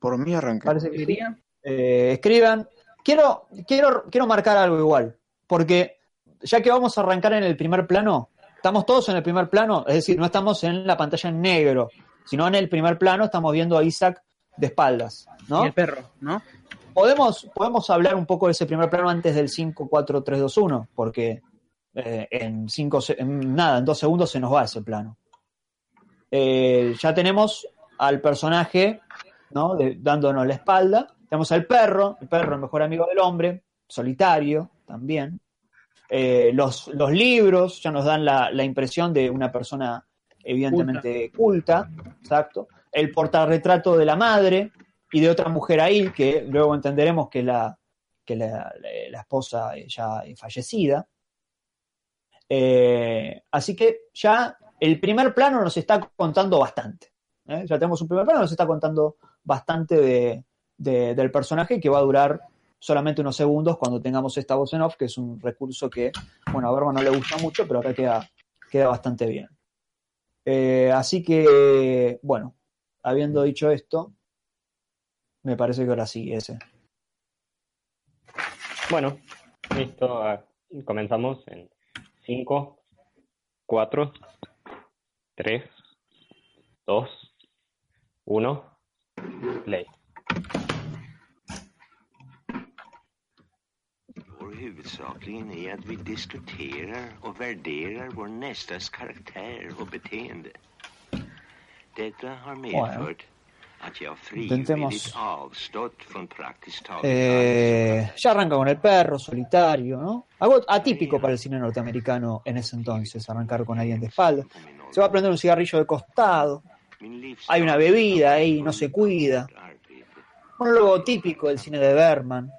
Por mí arranca. Parece que. Eh, escriban. Quiero, quiero, quiero marcar algo igual, porque ya que vamos a arrancar en el primer plano, estamos todos en el primer plano, es decir, no estamos en la pantalla en negro, sino en el primer plano estamos viendo a Isaac de espaldas, ¿no? Y el perro, ¿no? Podemos, podemos hablar un poco de ese primer plano antes del 5, 4, 3, 2, 1, porque eh, en, cinco, en nada, en dos segundos se nos va ese plano. Eh, ya tenemos al personaje ¿no? De- dándonos la espalda. Tenemos al perro, el perro, el mejor amigo del hombre, solitario también. Eh, los, los libros ya nos dan la, la impresión de una persona evidentemente culta, exacto. El portarretrato de la madre y de otra mujer ahí, que luego entenderemos que la, que la, esposa ya fallecida. Eh, así que ya el primer plano nos está contando bastante. ¿eh? Ya tenemos un primer plano, nos está contando bastante de, de- del personaje que va a durar solamente unos segundos cuando tengamos esta voz en off, que es un recurso que, bueno, a Berman no le gusta mucho, pero acá queda, queda bastante bien. Eh, así que, bueno, habiendo dicho esto, me parece que ahora sí, ese. Bueno, listo. ah, Comenzamos en 5, 4, 3, 2, 1, play. Vår huvudsakligen är att vi diskuterar och värderar vår nästas karaktär och beteende. Detta har medfört att jag frivilligt Intentemos. avstått från praktiskt taget Eh, ya arranca con el perro, solitario, ¿no? Algo atípico para el cine norteamericano en ese entonces, arrancar con alguien de espalda. Se va a prender un cigarrillo de costado, hay una bebida ahí, no se cuida. Monólogo típico del cine de Berman,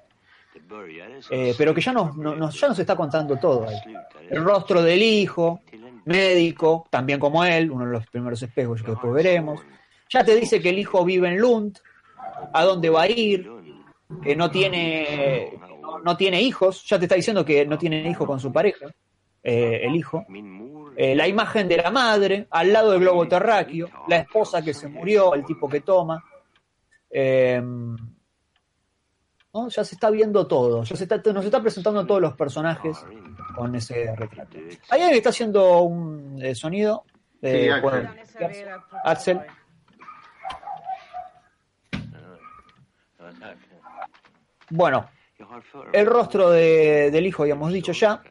eh, pero que ya nos, no- nos- ya nos está contando todo ahí. El rostro del hijo, médico, también como él, uno de los primeros espejos que después veremos. Ya te dice que el hijo vive en Lund, a dónde va a ir, que no tiene, no, no tiene hijos, ya te está diciendo que no tiene hijo con su pareja, eh, el hijo. Eh, la imagen de la madre, al lado del globo terráqueo, la esposa que se murió, el tipo que toma. Eh, ¿no? Ya se está viendo todo, ya se está, nos está presentando todos los personajes con ese retrato. Hay alguien que está haciendo un eh, sonido. eh, Sí, Axel. puede- Axel. Bueno, el rostro de- del hijo, habíamos dicho ya,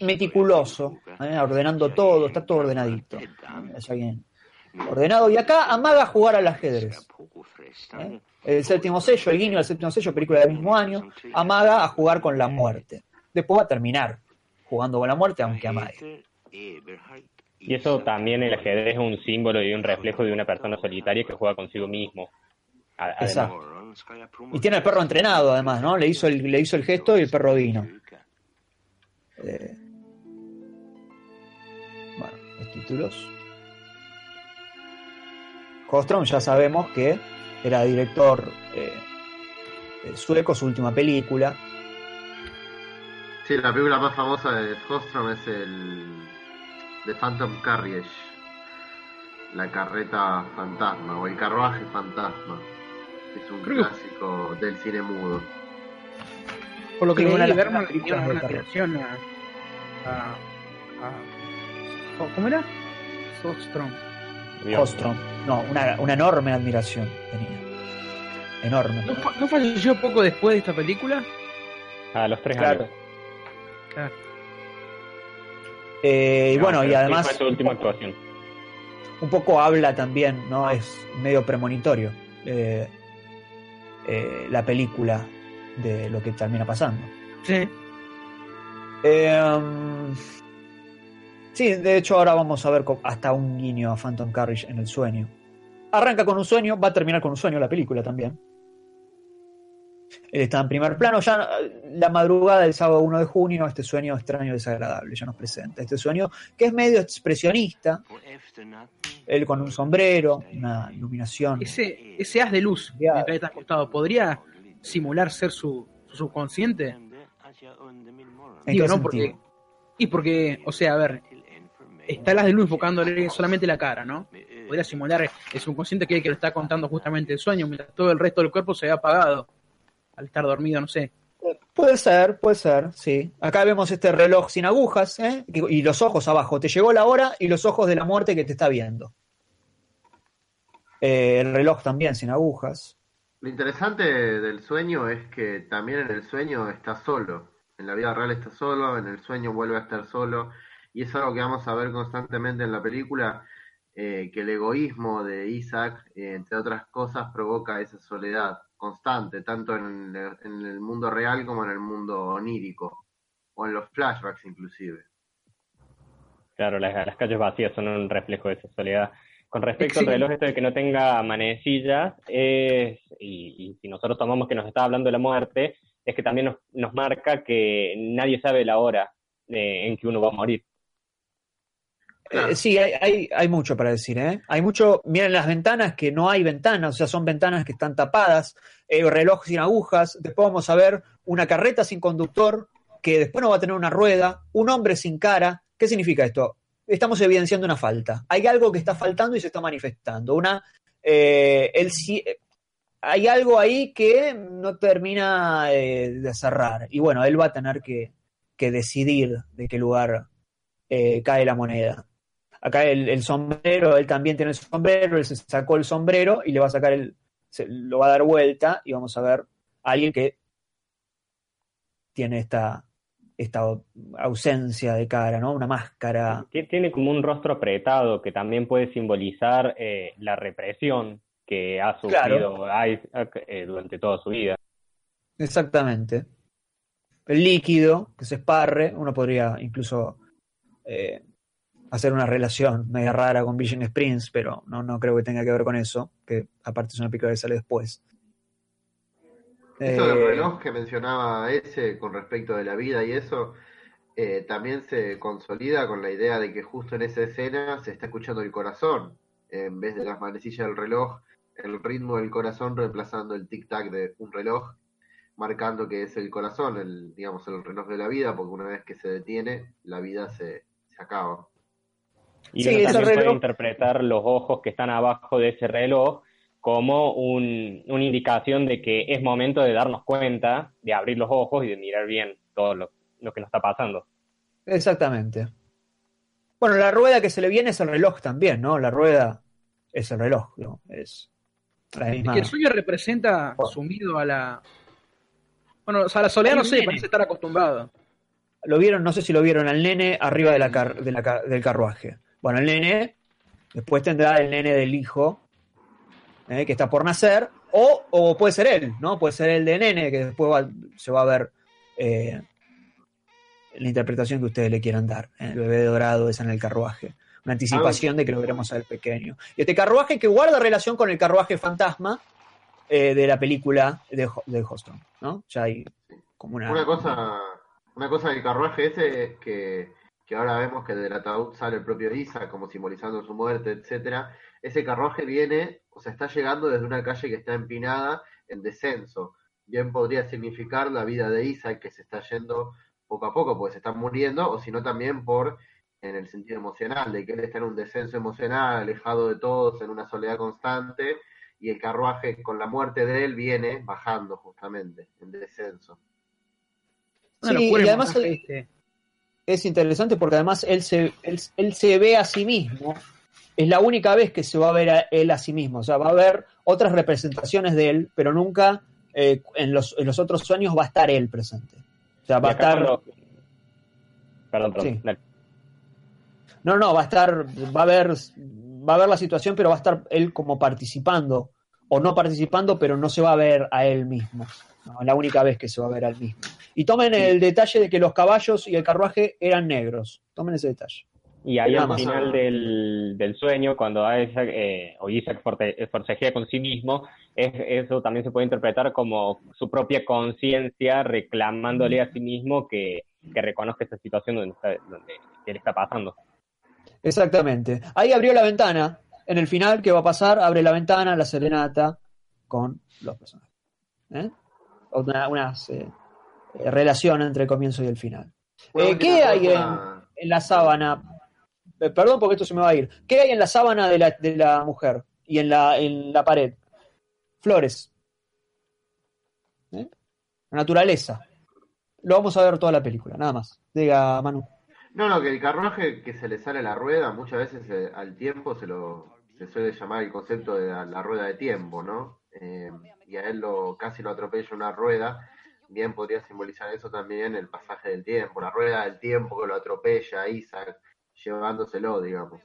meticuloso, ¿eh? ordenando todo, está todo ordenadito. Está bien ordenado. Y acá amaga jugar al ajedrez. ¿eh? El séptimo sello, el guiño del séptimo sello, película del mismo año, amaga a jugar con la muerte. Después va a terminar jugando con la muerte, aunque amague. Y eso también el ajedrez es un símbolo y un reflejo de una persona solitaria que juega consigo mismo. A- además. Exacto. Y tiene al perro entrenado, además, ¿no? Le hizo el, le hizo el gesto y el perro vino. Eh, títulos. Hostrom ya sabemos que era director eh, eh, sueco, su última película. Sí, la película más famosa de Hostrom es el The Phantom Carriage, la carreta fantasma o el carruaje fantasma, es un Creo clásico del cine mudo. Por lo que Sí, leí, Berman tenía de una a, a, a- ¿Cómo era? Sostrom. Hostrom. No, una, una enorme admiración tenía. Enorme. ¿No, no falleció poco después de esta película? A los tres Claro. años. Claro. Eh, y No, bueno, y además Fue su última actuación. un poco habla también, ¿no? Es medio premonitorio eh, eh, la película de lo que termina pasando. Sí. Eh, um, sí, de hecho ahora vamos a ver hasta un guiño a Phantom Carriage en el sueño. Arranca con un sueño, va a terminar con un sueño la película también. Él está en primer plano, ya eh, la madrugada del sábado 1 de junio, este sueño extraño y desagradable, ya nos presenta. Este sueño que es medio expresionista, él con un sombrero, una iluminación. Ese, ese haz de luz que está acostado, ¿podría simular ser su, su subconsciente? ¿En Digo, qué no, sentido? porque. Y porque, o sea, a ver, está haz de luz enfocándole solamente la cara, ¿no? podría simular el subconsciente que, que lo está contando justamente el sueño, mientras todo el resto del cuerpo se ve apagado al estar dormido, no sé. Puede ser, puede ser, sí. Acá vemos este reloj sin agujas ¿eh? y los ojos abajo. Te llegó la hora y los ojos de la muerte que te está viendo. Eh, el reloj también sin agujas. Lo interesante del sueño es que también en el sueño está solo. En la vida real está solo, en el sueño vuelve a estar solo. Y es algo que vamos a ver constantemente en la película, eh, que el egoísmo de Isaac, entre otras cosas, provoca esa soledad constante, tanto en, el mundo real como en el mundo onírico, o en los flashbacks inclusive. Claro, las, calles vacías son un reflejo de esa soledad. Con respecto al reloj esto de que no tenga manecillas, es, y, si nosotros tomamos que nos está hablando de la muerte, es que también nos, marca que nadie sabe la hora eh, en que uno va a morir. Eh, sí, hay, hay, mucho para decir, ¿eh? Hay mucho, miren las ventanas que no hay ventanas, o sea, son ventanas que están tapadas, eh, reloj sin agujas, después vamos a ver una carreta sin conductor, que después no va a tener una rueda, un hombre sin cara. ¿Qué significa esto? Estamos evidenciando una falta. Hay algo que está faltando y se está manifestando. Una, eh, el, hay algo ahí que no termina de cerrar. Y bueno, él va a tener que, que decidir de qué lugar cae la moneda acá el, sombrero, él también tiene el sombrero, él se sacó el sombrero y le va a sacar el, se, lo va a dar vuelta y vamos a ver a alguien que tiene esta, esta ausencia de cara, ¿no? Una máscara. Tiene como un rostro apretado que también puede simbolizar eh, la represión que ha sufrido Isaac eh, durante toda su vida. Exactamente. El líquido que se esparre, uno podría incluso eh, hacer una relación media rara con Vision Springs, pero no, no creo que tenga que ver con eso, que aparte es una pica que sale después. Eso del eh, reloj que mencionaba ese con respecto de la vida y eso, eh, también se consolida con la idea de que justo en esa escena se está escuchando el corazón, en vez de las manecillas del reloj, el ritmo del corazón reemplazando el tic-tac de un reloj, marcando que es el corazón, el, digamos, el reloj de la vida, porque una vez que se detiene, la vida se, se acaba. Y sí, uno también puede interpretar los ojos que están abajo de ese reloj como un, una indicación de que es momento de darnos cuenta, de abrir los ojos y de mirar bien todo lo, que nos está pasando. Exactamente. Bueno, la rueda que se le viene es el reloj también, ¿no? La rueda es el reloj, ¿no? Es la misma... que el sueño representa sumido a la... Bueno, o sea, la soledad no sé, parece estar acostumbrado. Lo vieron, no sé si lo vieron al nene arriba de la, de la del carruaje. Bueno, el nene, después tendrá el nene del hijo, eh, que está por nacer, o, puede ser él, ¿no? Puede ser el de nene, que después se va a ver eh, la interpretación que ustedes le quieran dar. ¿eh? El bebé dorado es en el carruaje. Una anticipación de que lo veremos a ver pequeño. Y este carruaje que guarda relación con el carruaje fantasma de la película de, de ¿no? Ya hay como una... Una cosa, una cosa del carruaje ese que que ahora vemos que del ataúd sale el propio Isa, como simbolizando su muerte, etcétera, ese carruaje viene, o sea, está llegando desde una calle que está empinada en descenso. Bien podría significar la vida de Isa que se está yendo poco a poco, porque se está muriendo, o sino también por en el sentido emocional, de que él está en un descenso emocional, alejado de todos, en una soledad constante, y el carruaje con la muerte de él viene bajando justamente, en descenso. sí, y además es interesante porque además él se, él, se ve a sí mismo. Es la única vez que se va a ver a él a sí mismo. O sea, va a haber otras representaciones de él, pero nunca eh, en, los, en los otros sueños va a estar él presente. O sea, va a estar. Perdón, perdón. No, no, va a estar, va a ver, va a ver la situación, pero va a estar él como participando o no participando, pero no se va a ver a él mismo. La única vez que se va a ver al mismo. Y tomen el detalle de que los caballos y el carruaje eran negros. Tomen ese detalle. Y ahí al final del, sueño, cuando Isaac, eh, o Isaac forcejea con sí mismo, eso también se puede interpretar como su propia conciencia reclamándole a sí mismo que, reconozca esta situación donde, donde él está pasando. Exactamente. Ahí abrió la ventana. En el final, ¿qué va a pasar? Abre la ventana, la serenata con los personajes. ¿Eh? Una, unas eh, relación entre el comienzo y el final. Eh, ¿Qué hay en, la sábana? eh, perdón porque esto se me va a ir. ¿Qué hay en la sábana de la, de la mujer y en la, en la pared? Flores. ¿Eh? Naturaleza. Lo vamos a ver toda la película, nada más. Diga, Manu. No, no, que el carruaje que se le sale la rueda, muchas veces eh, al tiempo se lo se suele llamar el concepto de la, rueda de tiempo, ¿no? Eh, y a él lo casi lo atropella una rueda. Bien podría simbolizar eso también el pasaje del tiempo, la rueda del tiempo que lo atropella a Isaac, llevándoselo, digamos.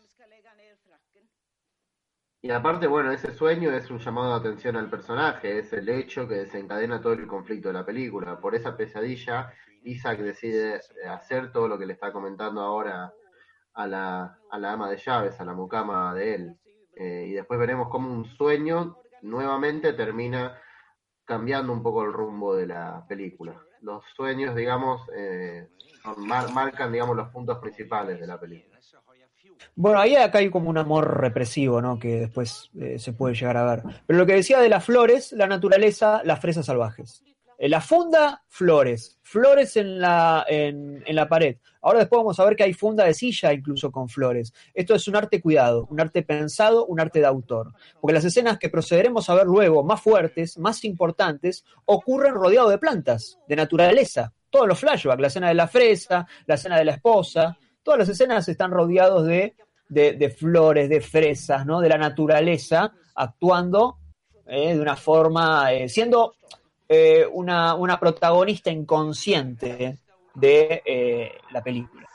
Y aparte, bueno, ese sueño es un llamado de atención al personaje, es el hecho que desencadena todo el conflicto de la película. Por esa pesadilla, Isaac decide hacer todo lo que le está comentando ahora a la, a la ama de llaves, a la mucama de él. Eh, y después veremos cómo un sueño nuevamente termina cambiando un poco el rumbo de la película. Los sueños, digamos, eh, marcan, digamos, los puntos principales de la película. Bueno, ahí acá hay como un amor represivo, ¿no? Que después eh, se puede llegar a ver. Pero lo que decía de las flores, la naturaleza, las fresas salvajes. En la funda, flores. Flores en la, en, la pared. Ahora después vamos a ver que hay funda de silla incluso con flores. Esto es un arte cuidado, un arte pensado, un arte de autor. Porque las escenas que procederemos a ver luego, más fuertes, más importantes, ocurren rodeado de plantas, de naturaleza. Todos los flashbacks, la escena de la fresa, la escena de la esposa, todas las escenas están rodeados de, de, flores, de fresas, ¿no? De la naturaleza actuando eh, de una forma, eh, siendo eh, una, una, protagonista inconsciente de la película.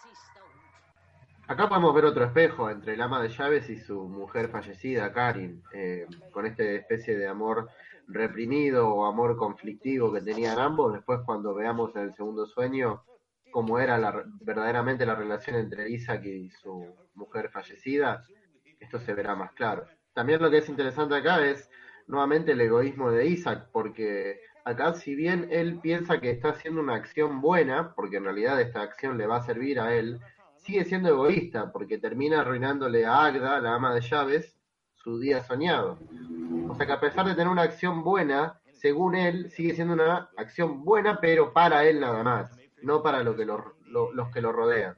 Acá podemos ver otro espejo entre el ama de llaves y su mujer fallecida, Karin, con esta especie de amor reprimido o amor conflictivo que tenían ambos. Después, cuando veamos en el segundo sueño, cómo era la, verdaderamente la relación entre Isaac y su mujer fallecida, esto se verá más claro. También lo que es interesante acá es nuevamente el egoísmo de Isaac, porque acá si bien él piensa que está haciendo una acción buena, porque en realidad esta acción le va a servir a él, sigue siendo egoísta, porque termina arruinándole a Agda, la ama de llaves, su día soñado. O sea que a pesar de tener una acción buena, según él, sigue siendo una acción buena, pero para él nada más no para lo que los que lo rodean.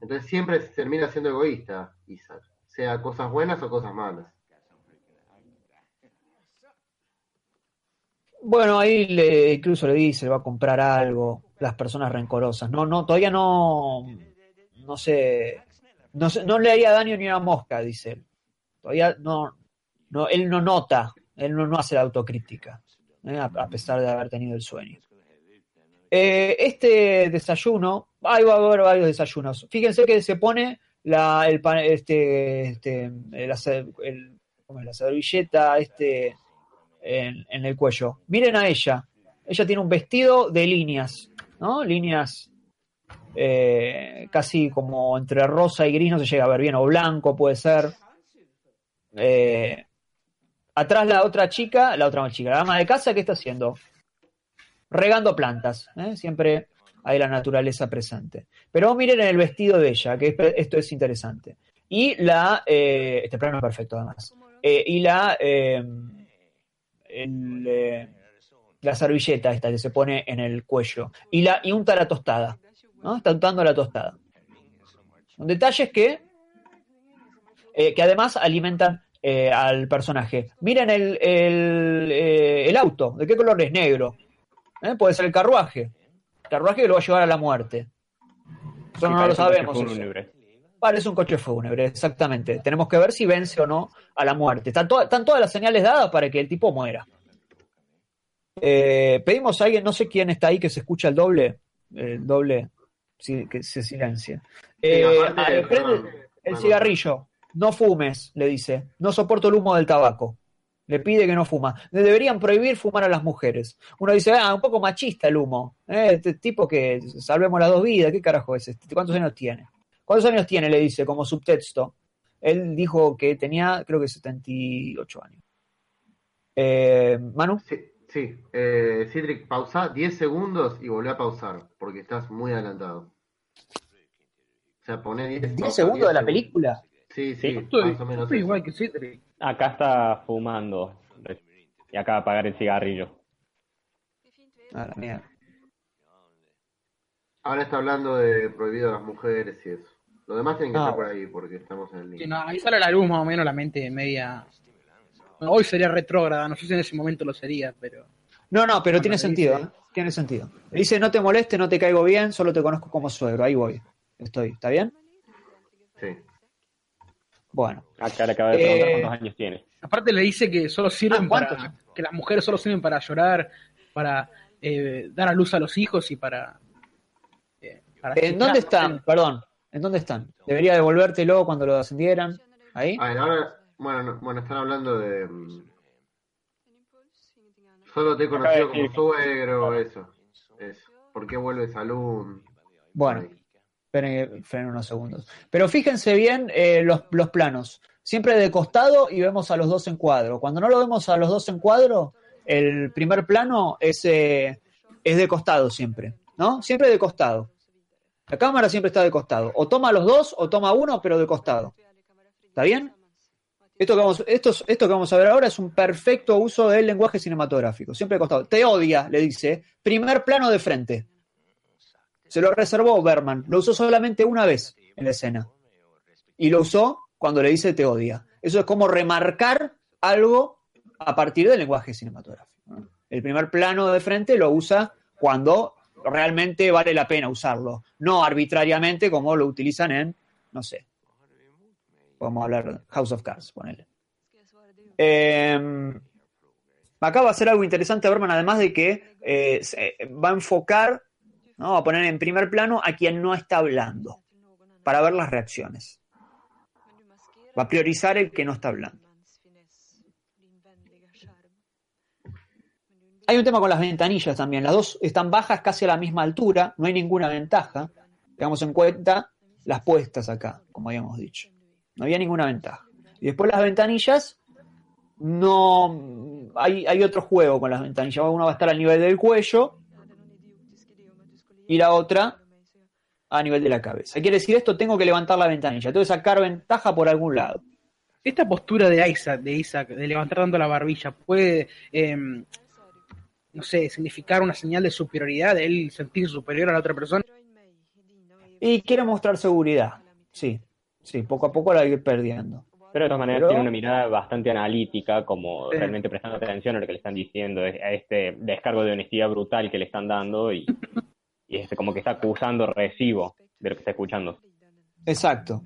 Entonces siempre termina siendo egoísta, Isaac, sea cosas buenas o cosas malas. Bueno, ahí le, incluso le dice, va a comprar algo, las personas rencorosas. No, no, todavía no, no sé, no, le haría daño ni una mosca, dice él. Todavía no, no, él no nota, él no, no hace la autocrítica, ¿eh? a pesar de haber tenido el sueño. Eh, este desayuno, ahí va a haber varios desayunos. Fíjense que se pone la, el, este, este, la, servilleta este, en, el cuello. Miren a ella. Ella tiene un vestido de líneas, ¿no? Líneas eh, casi como entre rosa y gris, no se llega a ver bien, o blanco puede ser. Eh, atrás la otra chica, la otra chica, la ama de casa, ¿qué está haciendo? regando plantas, ¿eh? siempre hay la naturaleza presente. Pero miren el vestido de ella, que esto es interesante. Y la, este plano es perfecto además, y la, la servilleta esta que se pone en el cuello, y, la, y unta la tostada, ¿no? está untando la tostada. Un detalle es que, que además alimentan al personaje. Miren el, el, el, auto, ¿de qué color es? Negro. ¿Eh? Puede ser el carruaje. El carruaje que lo va a llevar a la muerte. Eso no lo sabemos. Parece un coche fúnebre, exactamente. Tenemos que ver si vence o no a la muerte. Están, todas las señales dadas para que el tipo muera. Eh, pedimos a alguien, no sé quién está ahí, que se escucha el doble. El doble, que se silencia. Eh, el cigarrillo. No fumes, le dice. No soporto el humo del tabaco le pide que no fuma. Deberían prohibir fumar a las mujeres. Uno dice, ah, un poco machista el humo. ¿eh? Este tipo que salvemos las dos vidas, ¿qué carajo es este? ¿Cuántos años tiene? ¿Cuántos años tiene? Le dice como subtexto. Él dijo que tenía, creo que 78 años. Eh, Manu. Sí, sí. Eh, Cedric, pausa 10 segundos y volvé a pausar, porque estás muy adelantado. O sea, pone 10, 10 segundos de la película. Sí, sí, más o menos. igual que Cedric. Acá está fumando. Y acaba de apagar el cigarrillo. Ah, Ahora está hablando de prohibido a las mujeres y eso. Lo demás tienen que ah, estar por ahí porque estamos en el link. ahí sale la luz más o menos la mente media... hoy sería retrógrada, no sé si en ese momento lo sería, pero... No, no, pero tiene sentido, ¿eh? tiene sentido. Dice, no te moleste, no te caigo bien, solo te conozco como suegro, ahí voy. Estoy, ¿está bien? Sí. Bueno. Acá le acaba de preguntar cuántos años tiene. Aparte le dice que solo sirven ah, para, que las mujeres solo sirven para llorar, para eh, dar a luz a los hijos y para... Eh, ¿En dónde están? Perdón, ¿en dónde están? Debería devolvértelo cuando lo ascendieran. ¿Ahí? ahora, bueno, bueno, están hablando de... Mm, solo te he conocido como suegro, eso. eso. ¿Por qué vuelves a Lund? Bueno, esperen, unos segundos. Pero fíjense bien eh, los, los planos siempre de costado y vemos a los dos en cuadro. Cuando no lo vemos a los dos en cuadro, el primer plano es, eh, es de costado siempre, ¿no? Siempre de costado. La cámara siempre está de costado. O toma los dos o toma uno, pero de costado. ¿Está bien? Esto que, vamos, esto, esto que vamos a ver ahora es un perfecto uso del lenguaje cinematográfico. Siempre de costado. Te odia, le dice. Primer plano de frente. Se lo reservó Berman. Lo usó solamente una vez en la escena. Y lo usó cuando le dice te odia. Eso es como remarcar algo a partir del lenguaje cinematográfico. El primer plano de frente lo usa cuando realmente vale la pena usarlo, no arbitrariamente como lo utilizan en, no sé, podemos hablar House of Cards, ponele. Eh, acá va a ser algo interesante, Berman, además de que eh, va a enfocar, ¿no? va a poner en primer plano a quien no está hablando, para ver las reacciones. Va a priorizar el que no está hablando. Hay un tema con las ventanillas también. Las dos están bajas casi a la misma altura, no hay ninguna ventaja. Tengamos en cuenta las puestas acá, como habíamos dicho. No había ninguna ventaja. Y después las ventanillas, no hay, hay otro juego con las ventanillas. Una va a estar al nivel del cuello y la otra a nivel de la cabeza. Quiere decir esto, tengo que levantar la ventanilla, tengo que sacar ventaja por algún lado. Esta postura de Isaac, de Isaac, de levantar dando la barbilla, puede, em, no sé, significar una señal de superioridad, de él sentir superior a la otra persona. Y quiere mostrar seguridad, sí, sí, poco a poco la ir perdiendo. Pero de todas maneras tiene una mirada bastante analítica, como realmente prestando atención a lo que le están diciendo, a este descargo de honestidad brutal que le están dando y y este, como que está acusando recibo de lo que está escuchando. Exacto.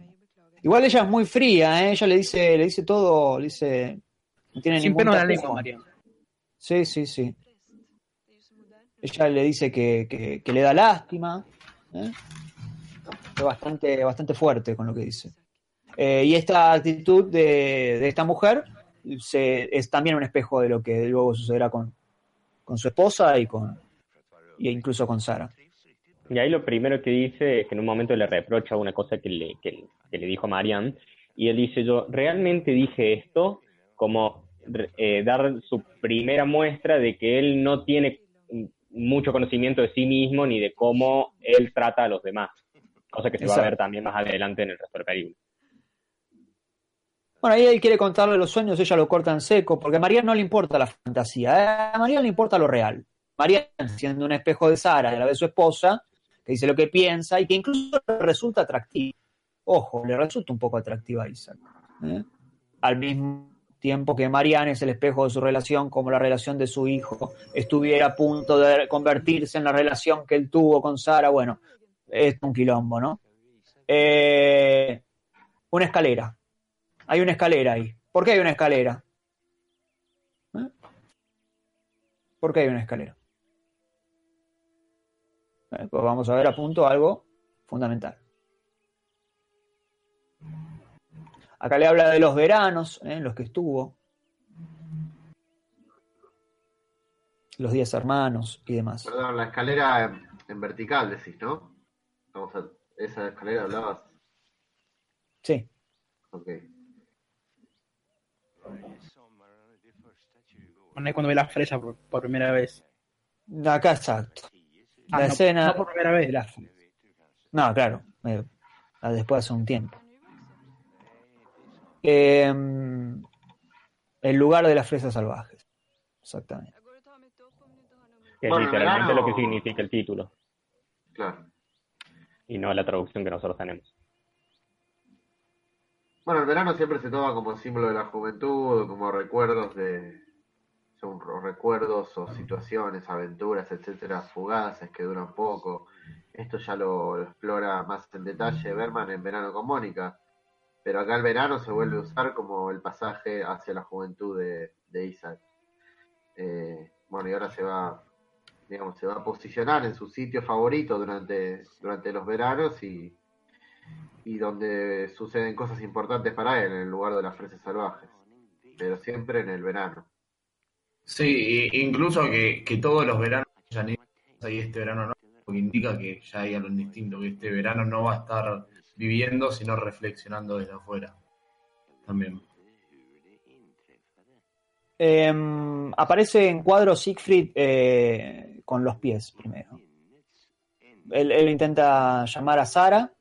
Igual ella es muy fría, ¿eh? ella le dice, le dice todo, le dice, no tiene Sin pena la lengua, María. Sí, sí, sí. Ella le dice que, que, le da lástima. ¿eh? Es bastante, bastante fuerte con lo que dice. Eh, y esta actitud de, de esta mujer se, es también un espejo de lo que luego sucederá con, con su esposa y con e incluso con Sara. Y ahí lo primero que dice es que en un momento le reprocha una cosa que le, que, le dijo Marianne, y él dice, yo realmente dije esto como eh, dar su primera muestra de que él no tiene mucho conocimiento de sí mismo ni de cómo él trata a los demás, cosa que se va a ver también más adelante en el resto del película. Bueno, ahí él quiere contarle los sueños, ella lo corta en seco, porque a Marianne no le importa la fantasía, a Marianne le importa lo real. Marianne, siendo un espejo de Sara y a la vez su esposa, que dice lo que piensa y que incluso le resulta atractiva. Ojo, le resulta un poco atractiva a Isaac. ¿eh? Al mismo tiempo que Marianne es el espejo de su relación, como la relación de su hijo estuviera a punto de convertirse en la relación que él tuvo con Sara. Bueno, es un quilombo, ¿no? Eh, una escalera. Hay una escalera ahí. ¿Por qué hay una escalera? ¿Eh? ¿Por qué hay una escalera? Eh, pues vamos a ver a punto algo fundamental. Acá le habla de los veranos eh, en los que estuvo, los diez hermanos y demás. Perdón, la escalera en, vertical decís, ¿no? Vamos a, esa escalera hablabas. Sí. Ok. Cuando ve la fresa por primera vez. Acá exacto. Ah, la escena. No por primera vez. No, claro. después hace un tiempo. Em, el lugar de las fresas salvajes. Exactamente. Que es literalmente lo que significa el título. Claro. Y no la traducción que nosotros tenemos. Bueno, el verano siempre se toma como símbolo de la juventud, como recuerdos de. Son recuerdos o situaciones, aventuras, etcétera, fugaces que duran poco. Esto ya lo, explora más en detalle Berman en Verano con Mónica. Pero acá el verano se vuelve a usar como el pasaje hacia la juventud de, Isaac. Eh, bueno, y ahora se va, digamos, se va a posicionar en su sitio favorito durante, durante los veranos y, y donde suceden cosas importantes para él, en el lugar de las fresas salvajes. Pero siempre en el verano. Sí, incluso que, todos los veranos ya y este verano no, porque indica que ya hay algo distinto, que este verano no va a estar viviendo, sino reflexionando desde afuera. También. Em, aparece en cuadro Siegfried eh, con los pies primero. Él, intenta llamar a Sara,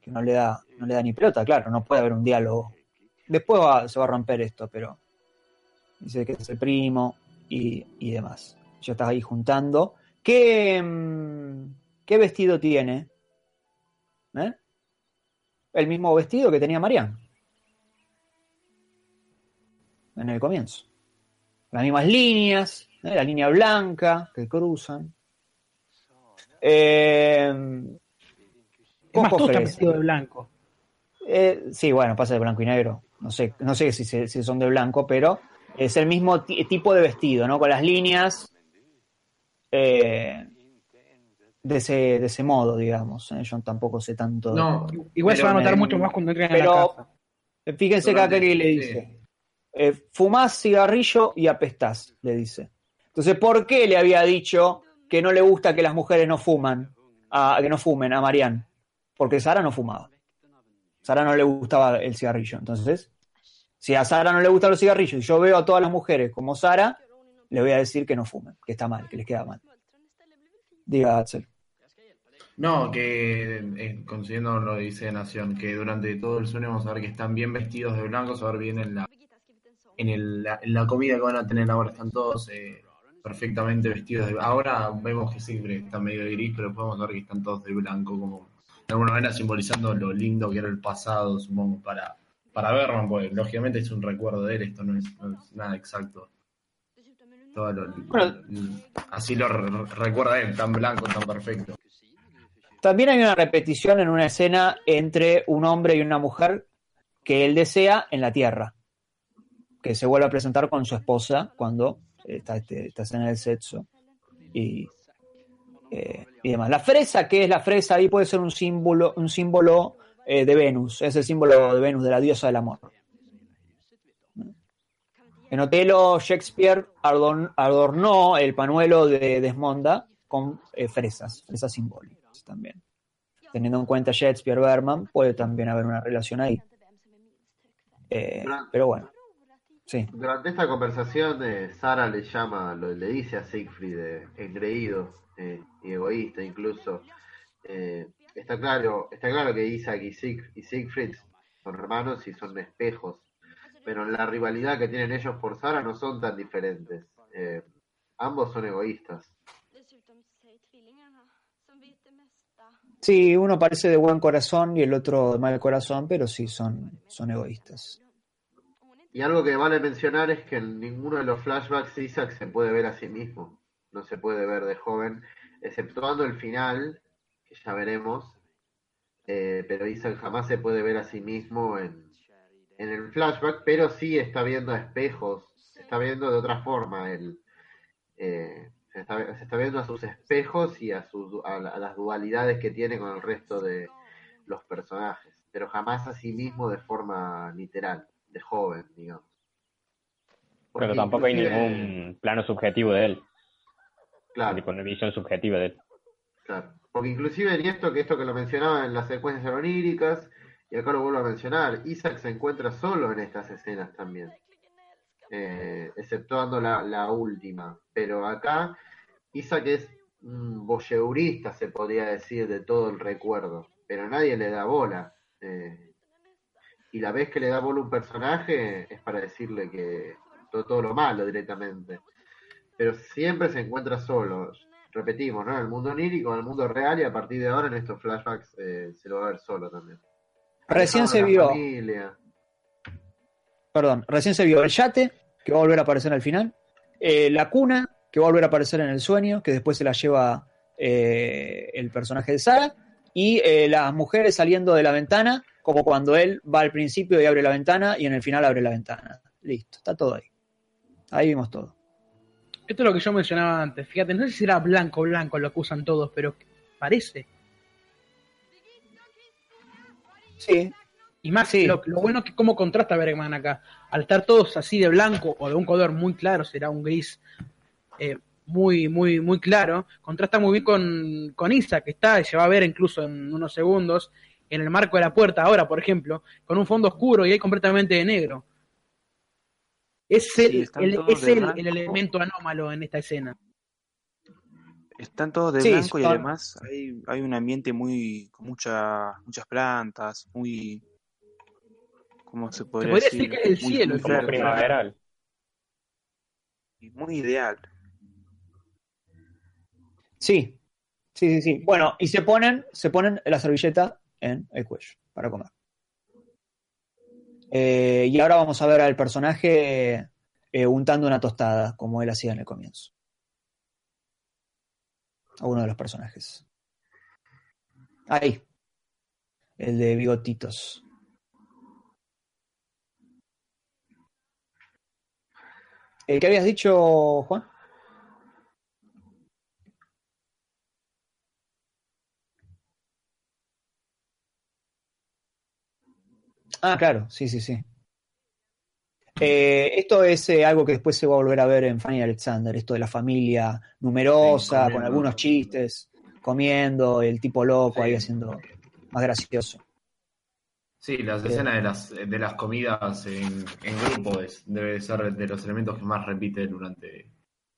que no le da, no le da ni pelota, claro, no puede haber un diálogo. Después se va a romper esto, pero dice que es el primo y, y demás. Ya estás ahí juntando. ¿Qué, em, ¿Qué vestido tiene? ¿Eh? El mismo vestido que tenía Marianne en el comienzo. Las mismas líneas, ¿eh? la línea blanca que cruzan. Eh, es más vestido de blanco. Eh, sí, bueno, pasa de blanco y negro. No sé, no sé si, si son de blanco, pero es el mismo tipo de vestido, ¿no? Con las líneas. Eh, de ese, de ese modo, digamos. ¿eh? Yo tampoco sé tanto. No, igual se va a notar mucho más cuando entren pero, en la casa. Fíjense que acá le dice: eh, fumás cigarrillo y apestás, le dice. Entonces, ¿por qué le había dicho que no le gusta que las mujeres no fuman, a, que no fumen a Marianne? Porque Sara no fumaba. Sara no le gustaba el cigarrillo. Entonces, si a Sara no le gustan los cigarrillos y yo veo a todas las mujeres como Sara, le voy a decir que no fumen, que está mal, que les queda mal. Diga, Axel. No, que eh, consiguiendo lo dice Nación, que durante todo el sueño vamos a ver que están bien vestidos de blanco, a ver bien en la, en, el, la, en la comida que van a tener ahora, están todos eh, perfectamente vestidos de Ahora vemos que siempre está medio gris, pero podemos ver que están todos de blanco, como de alguna manera simbolizando lo lindo que era el pasado, supongo, para, para Berman, porque lógicamente es un recuerdo de él, esto no es, nada exacto. Todo lo, así lo recuerda él, tan blanco, tan perfecto. También hay una repetición en una escena entre un hombre y una mujer que él desea en la tierra, que se vuelve a presentar con su esposa cuando está este, esta escena del sexo y, eh, y, demás. La fresa, ¿qué es la fresa? Ahí puede ser un símbolo, un símbolo eh, de Venus, es el símbolo de Venus, de la diosa del amor. En Otelo, Shakespeare adornó el panuelo de Desmonda con eh, fresas, fresas simbólicas también. Teniendo en cuenta Shakespeare, Berman, puede también haber una relación ahí. Eh, pero bueno. Sí. Durante esta conversación, eh, Sara le llama, lo, le dice a Siegfried eh, engreído y egoísta incluso. está claro, está claro que Isaac y, Siegfried son hermanos y son espejos, pero la rivalidad que tienen ellos por Sara no son tan diferentes. ambos son egoístas. Sí, uno parece de buen corazón y el otro de mal corazón, pero sí son, son egoístas. Y algo que vale mencionar es que en ninguno de los flashbacks Isaac se puede ver a sí mismo. No se puede ver de joven, exceptuando el final, que ya veremos. Eh, pero Isaac jamás se puede ver a sí mismo en, en el flashback, pero sí está viendo espejos, está viendo de otra forma el, eh, se está, viendo a sus espejos y a, sus, a, las dualidades que tiene con el resto de los personajes, pero jamás a sí mismo de forma literal, de joven, digamos. pero tampoco hay ningún plano subjetivo de él. Claro. Con una visión subjetiva de él. Claro. Porque inclusive en esto, que esto que lo mencionaba en las secuencias oníricas, y acá lo vuelvo a mencionar, Isaac se encuentra solo en estas escenas también eh, exceptuando la, última. Pero acá Isaac es un voyeurista, se podría decir, de todo el recuerdo, pero nadie le da bola. Eh, y la vez que le da bola un personaje es para decirle que todo, todo lo malo directamente. Pero siempre se encuentra solo. Repetimos, ¿no? En el mundo onírico, en el mundo real, y a partir de ahora en estos flashbacks eh, se lo va a ver solo también. Recién se vio. Perdón, recién se vio el yate, que va a volver a aparecer al final. Eh, la cuna, que va a volver a aparecer en el sueño, que después se la lleva eh, el personaje de Sara. Y eh, las mujeres saliendo de la ventana, como cuando él va al principio y abre la ventana, y en el final abre la ventana. Listo, está todo ahí. Ahí vimos todo. Esto es lo que yo mencionaba antes. Fíjate, no sé si era blanco blanco lo que usan todos, pero parece. Sí. Y más, sí. lo, bueno es que cómo contrasta Bergman acá. Al estar todos así de blanco o de un color muy claro, será un gris eh, muy, muy, muy claro, contrasta muy bien con, con Isa, que está, y se va a ver incluso en unos segundos, en el marco de la puerta ahora, por ejemplo, con un fondo oscuro y ahí completamente de negro. Es el, es el, el, elemento anómalo en esta escena. Están todos de blanco y además hay, hay, un ambiente muy con mucha, muchas plantas, muy ¿cómo se podría, se podría decir? que es el cielo, muy primaveral. Muy ideal. Sí, sí, sí, sí. Bueno, y se ponen, se ponen la servilleta en el cuello para comer. Eh, y ahora vamos a ver al personaje eh, untando una tostada, como él hacía en el comienzo. A uno de los personajes. Ahí. El de bigotitos. Eh, ¿Qué habías dicho, Juan? Ah, claro, sí, sí, sí. Eh, esto es eh, algo que después se va a volver a ver en Fanny Alexander, esto de la familia numerosa, con algunos chistes, comiendo, el tipo loco ahí haciendo más gracioso. Sí, las escenas de las, de las comidas en, en grupo es, debe ser de los elementos que más repite durante,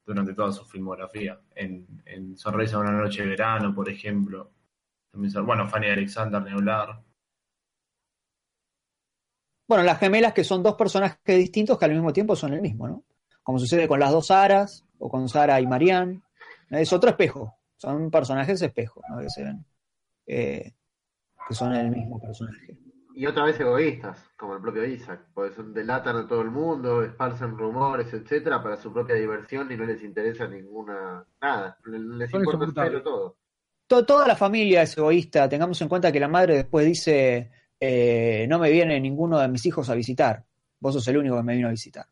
durante toda su filmografía. En, en Sonrisa de una noche de verano, por ejemplo. bueno, Fanny Alexander, Neular. Bueno, las gemelas que son dos personajes distintos que al mismo tiempo son el mismo, ¿no? Como sucede con las dos Saras o con Sara y Marianne. Es otro espejo. Son personajes espejo, ¿no? Que se ven. Eh, que son el mismo personaje. Y otra vez egoístas, como el propio Isaac, porque son, delatan a todo el mundo, esparcen rumores, etcétera, para su propia diversión y no les interesa ninguna. nada. Les importa el todo. Toda la familia es egoísta. Tengamos en cuenta que la madre después dice eh, no me viene ninguno de mis hijos a visitar. Vos sos el único que me vino a visitar.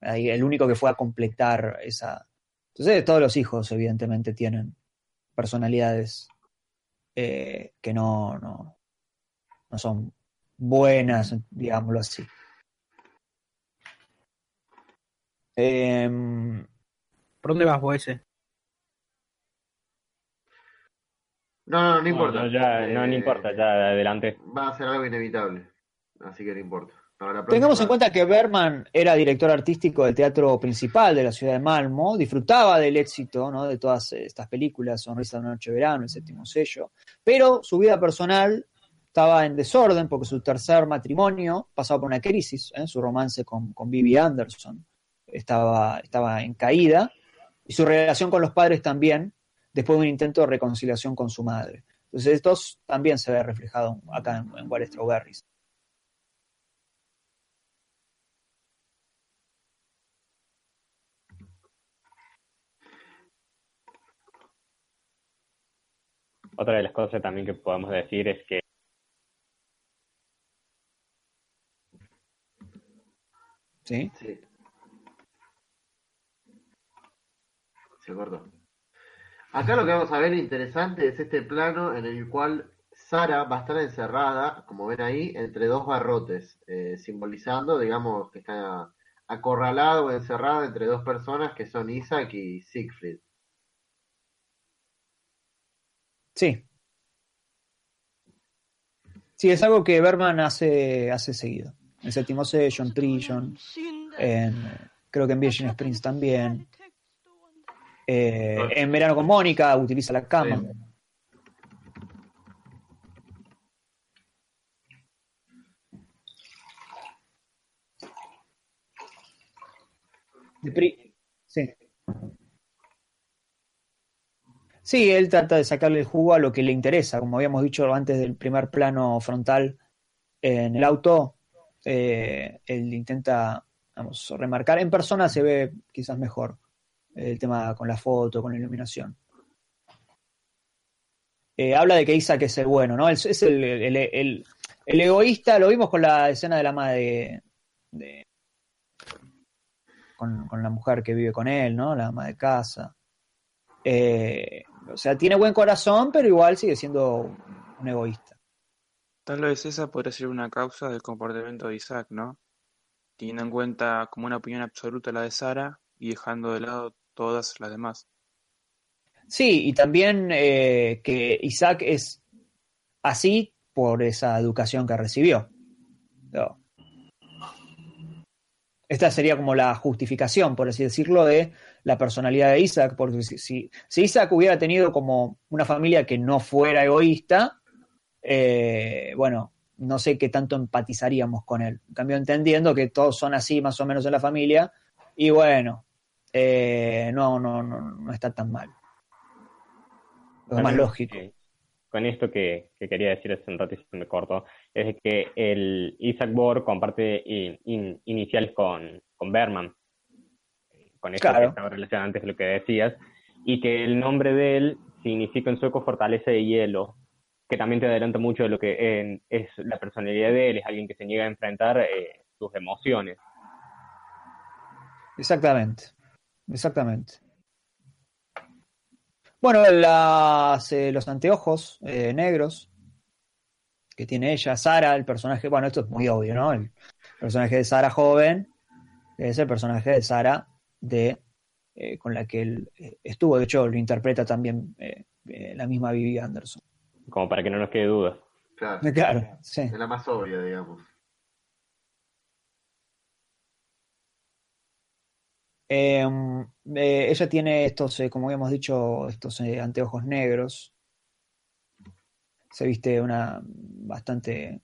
El único que fue a completar esa. Entonces, todos los hijos, evidentemente, tienen personalidades eh, que no, no, no son buenas, digámoslo así. Em, ¿Por dónde vas, vos ese? No, no, no importa. No, ya, no, no importa, ya adelante. Va a ser algo inevitable, así que no importa. Tengamos en cuenta que Berman era director artístico del teatro principal de la ciudad de Malmo, disfrutaba del éxito ¿no? de todas estas películas, Sonrisa de una noche de verano, El séptimo sello, pero su vida personal estaba en desorden porque su tercer matrimonio pasaba por una crisis, ¿eh? su romance con, con Vivi Anderson estaba, estaba en caída y su relación con los padres también después de un intento de reconciliación con su madre. Entonces esto también se ve reflejado acá en, en What Strawberries. Otra de las cosas también que podemos decir es que ¿Sí? Sí. Se cortó. Acá lo que vamos a ver interesante es este plano en el cual Sara va a estar encerrada, como ven ahí, entre dos barrotes, eh, simbolizando, digamos, que está acorralado o encerrado entre dos personas que son Isaac y Siegfried. Sí. Sí, es algo que Berman hace, hace seguido. En Séptimo Session, Trillon, en, creo que en Virgin Springs también. Eh, en Verano con Mónica utiliza la cama. Sí. Sí, él trata de sacarle el jugo a lo que le interesa, como habíamos dicho antes del primer plano frontal en el auto, eh, él intenta vamos, remarcar. En persona se ve quizás mejor el tema con la foto, con la iluminación. Eh, habla de que Isaac es el bueno, ¿no? Es, el, el, egoísta, lo vimos con la escena de la madre de, con, la mujer que vive con él, ¿no? La ama de casa. Eh, o sea, tiene buen corazón, pero igual sigue siendo un egoísta. Tal vez esa podría ser una causa del comportamiento de Isaac, ¿no? Teniendo en cuenta como una opinión absoluta la de Sara y dejando de lado todas las demás. Sí, y también eh, que Isaac es así por esa educación que recibió. Esta sería como la justificación, por así decirlo, de la personalidad de Isaac, porque si, Isaac hubiera tenido como una familia que no fuera egoísta, eh, bueno, no sé qué tanto empatizaríamos con él. En cambio, entendiendo que todos son así más o menos en la familia, y bueno, eh, no, no, no, no está tan mal. Lo más lógico. con esto que, quería decir hace un rato y me corto, es que el Isaac Bohr comparte iniciales con, con Berman, con esto que estaba relacionado antes de lo que decías, y que el nombre de él significa en sueco fortaleza de hielo, que también te adelanta mucho de lo que es la personalidad de él, es alguien que se niega a enfrentar eh, sus emociones. Exactamente, exactamente. Bueno, las, eh, los anteojos eh, negros que tiene ella, Sara, el personaje, bueno, esto es muy obvio, ¿no? El personaje de Sara joven es el personaje de Sara de con la que él estuvo, de hecho lo interpreta también la misma Vivi Anderson. Como para que no nos quede duda. Claro, claro sí. Es la más obvia, digamos. Em, eh, ella tiene estos, eh, como habíamos dicho, estos eh, anteojos negros. Se viste una bastante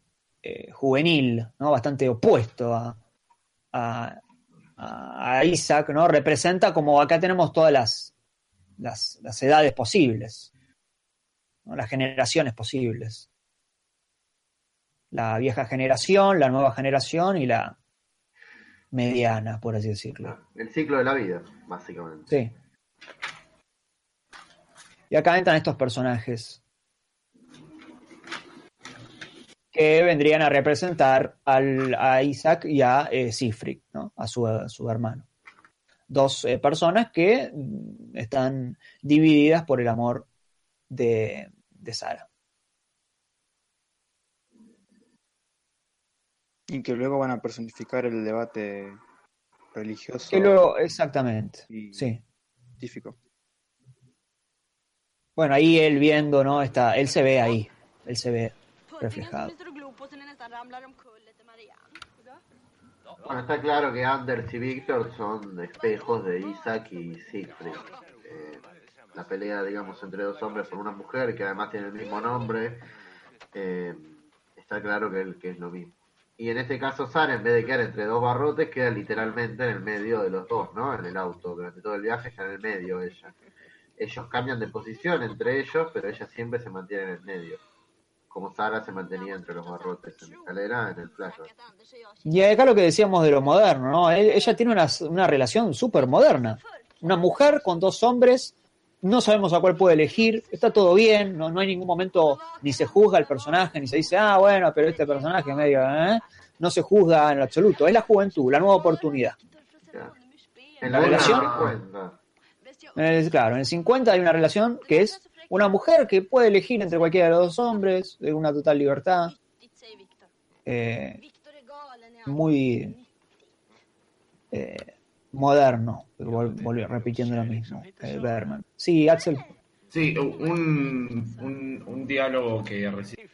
juvenil, ¿no? Bastante opuesto a, a, Isaac, ¿no? Representa como acá tenemos todas las, las, edades posibles, las generaciones posibles. La vieja generación, la nueva generación y la, mediana, por así decirlo. El ciclo de la vida, básicamente. Sí. Y acá entran estos personajes que vendrían a representar al, a Isaac y a eh, ¿no? a, su, su hermano. Dos eh, personas que mm, están divididas por el amor de, de Sara. Y que luego van a personificar el debate religioso. Que luego, exactamente. sí. Científico. Bueno, ahí él viendo, ¿no? Está, él se ve ahí. Él se ve reflejado. Bueno, está claro que Anders y Víctor son espejos de Isaac y Siegfried. Eh, la pelea, digamos, entre dos hombres por una mujer que además tiene el mismo nombre. Eh, está claro que, que es lo mismo. Y en este caso Sara, en vez de quedar entre dos barrotes, queda literalmente en el medio de los dos, ¿no? En el auto. Durante todo el viaje está en el medio ella. Ellos cambian de posición entre ellos, pero ella siempre se mantiene en el medio. Como Sara se mantenía entre los barrotes en la escalera, en el plazo. Y acá lo que decíamos de lo moderno, ¿no? E-, ella tiene una, una relación súper moderna. Una mujer con dos hombres no sabemos a cuál puede elegir, está todo bien, no, no hay ningún momento ni se juzga el personaje, ni se dice, ah, bueno, pero este personaje medio, ¿eh? no se juzga en absoluto, es la juventud, la nueva oportunidad. En la, relación, claro, en el 50 hay una relación que es una mujer que puede elegir entre cualquiera de los dos hombres, de una total libertad. Eh, muy eh, moderno, volvió repitiendo lo mismo, eh, Berman. Sí, Axel. Sí, un, un, diálogo que recibe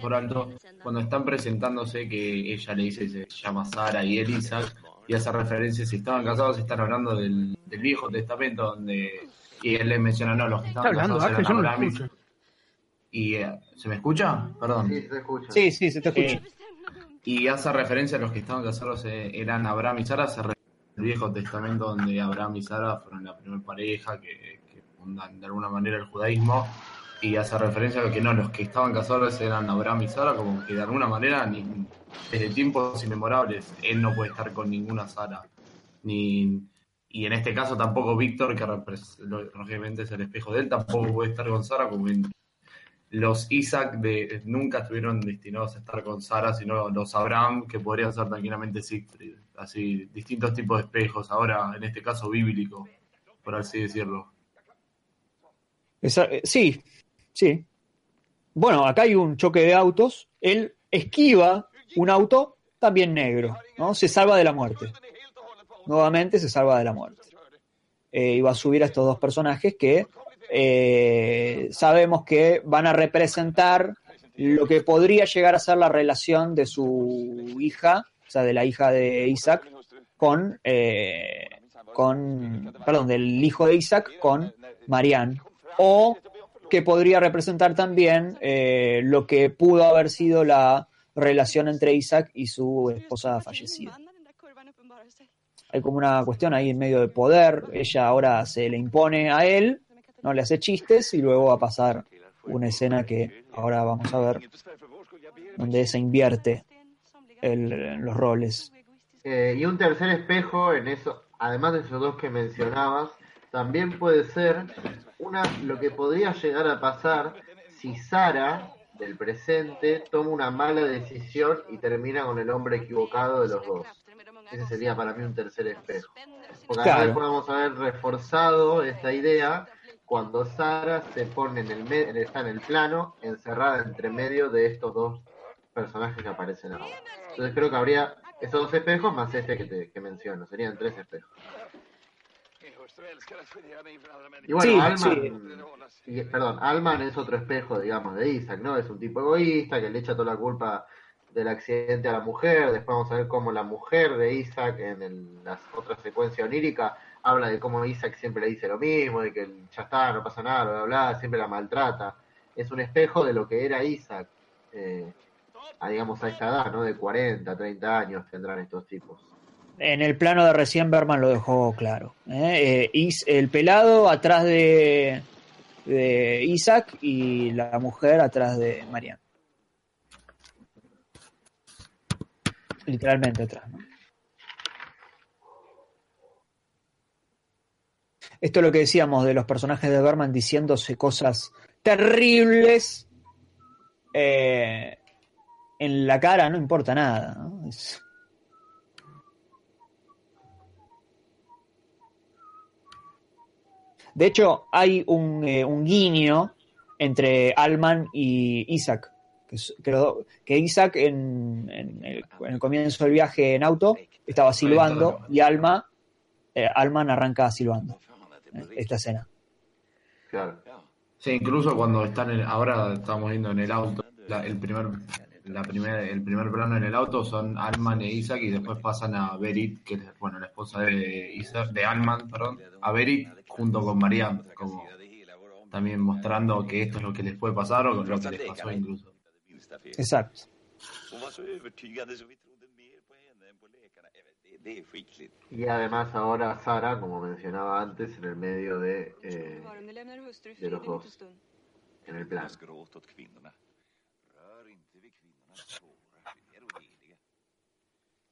por alto cuando están presentándose que ella le dice se llama Sara y Elisa y hace referencia si estaban casados están hablando del, viejo testamento donde y él le menciona no los que estaban casados eran y eh, se me escucha perdón. Sí se escucha. Sí sí se te escucha. Y hace referencia a los que estaban casados eh, eran Abraham y Sara se el Viejo Testamento donde Abraham y Sara fueron la primera pareja que, fundan de alguna manera el judaísmo. y hace referencia a que no, los que estaban casados eran Abraham y Sara, como que de alguna manera, ni, desde tiempos inmemorables, él no puede estar con ninguna Sara. Ni, y en este caso tampoco Víctor, que lógicamente es el espejo de él, tampoco puede estar con Sara, como los Isaac de, nunca estuvieron destinados a estar con Sara, sino los Abraham, que podrían ser tranquilamente Siegfried. Así, distintos tipos de espejos, ahora en este caso bíblico, por así decirlo. Eh, sí, sí. Bueno, acá hay un choque de autos. Él esquiva un auto también negro, ¿no? Se salva de la muerte. Nuevamente se salva de la muerte. Eh, y va a subir a estos dos personajes que eh, sabemos que van a representar lo que podría llegar a ser la relación de su hija, o sea, de la hija de Isaac, con, eh, con perdón, del hijo de Isaac con Marianne, o que podría representar también eh, lo que pudo haber sido la relación entre Isaac y su esposa fallecida. Hay como una cuestión ahí en medio de poder, ella ahora se le impone a él no le hace chistes y luego va a pasar una escena que ahora vamos a ver donde se invierte el, los roles. Eh, y un tercer espejo en eso, además de esos dos que mencionabas, también puede ser una lo que podría llegar a pasar si Sara del presente toma una mala decisión y termina con el hombre equivocado de los dos. Ese sería para mí un tercer espejo. Porque claro. a haber reforzado esta idea cuando Sara se pone en el está en el plano, encerrada entre medio de estos dos personajes que aparecen ahora. Entonces creo que habría esos dos espejos más este que, te, que menciono, serían tres espejos. Y bueno, Alman, perdón, Alman es otro espejo, digamos, de Isaac, ¿no? Es un tipo egoísta que le echa toda la culpa del accidente a la mujer. Después vamos a ver cómo la mujer de Isaac en el, la otra secuencia onírica habla de cómo Isaac siempre le dice lo mismo, de que ya está, no pasa nada, bla, bla, siempre la maltrata. Es un espejo de lo que era Isaac, eh, digamos, a esta edad, ¿no? De 40, 30 años tendrán estos tipos. En el plano de recién Berman lo dejó claro. ¿eh? Eh, el pelado atrás de, de Isaac y la mujer atrás de Marianne. Literalmente atrás, ¿no? Esto es lo que decíamos de los personajes de Berman diciéndose cosas terribles eh, en la cara, no importa nada. De hecho, hay un, eh, guiño entre Alman y Isaac. Que, Isaac en, el, comienzo del viaje en auto estaba silbando y Alma, eh, Alman arranca silbando esta escena. Claro. Sí, incluso cuando están en, ahora estamos viendo en el auto, el primer la el primer plano en el auto son Alman e Isaac y después pasan a Berit, que es bueno la esposa de Isaac, de Alman, perdón, a Berit junto con Mariam, como también mostrando que esto es lo que les puede pasar o lo que les pasó incluso. Exacto. Y además ahora Sara, como mencionaba antes, en el medio de, eh, de los dos, en el plan.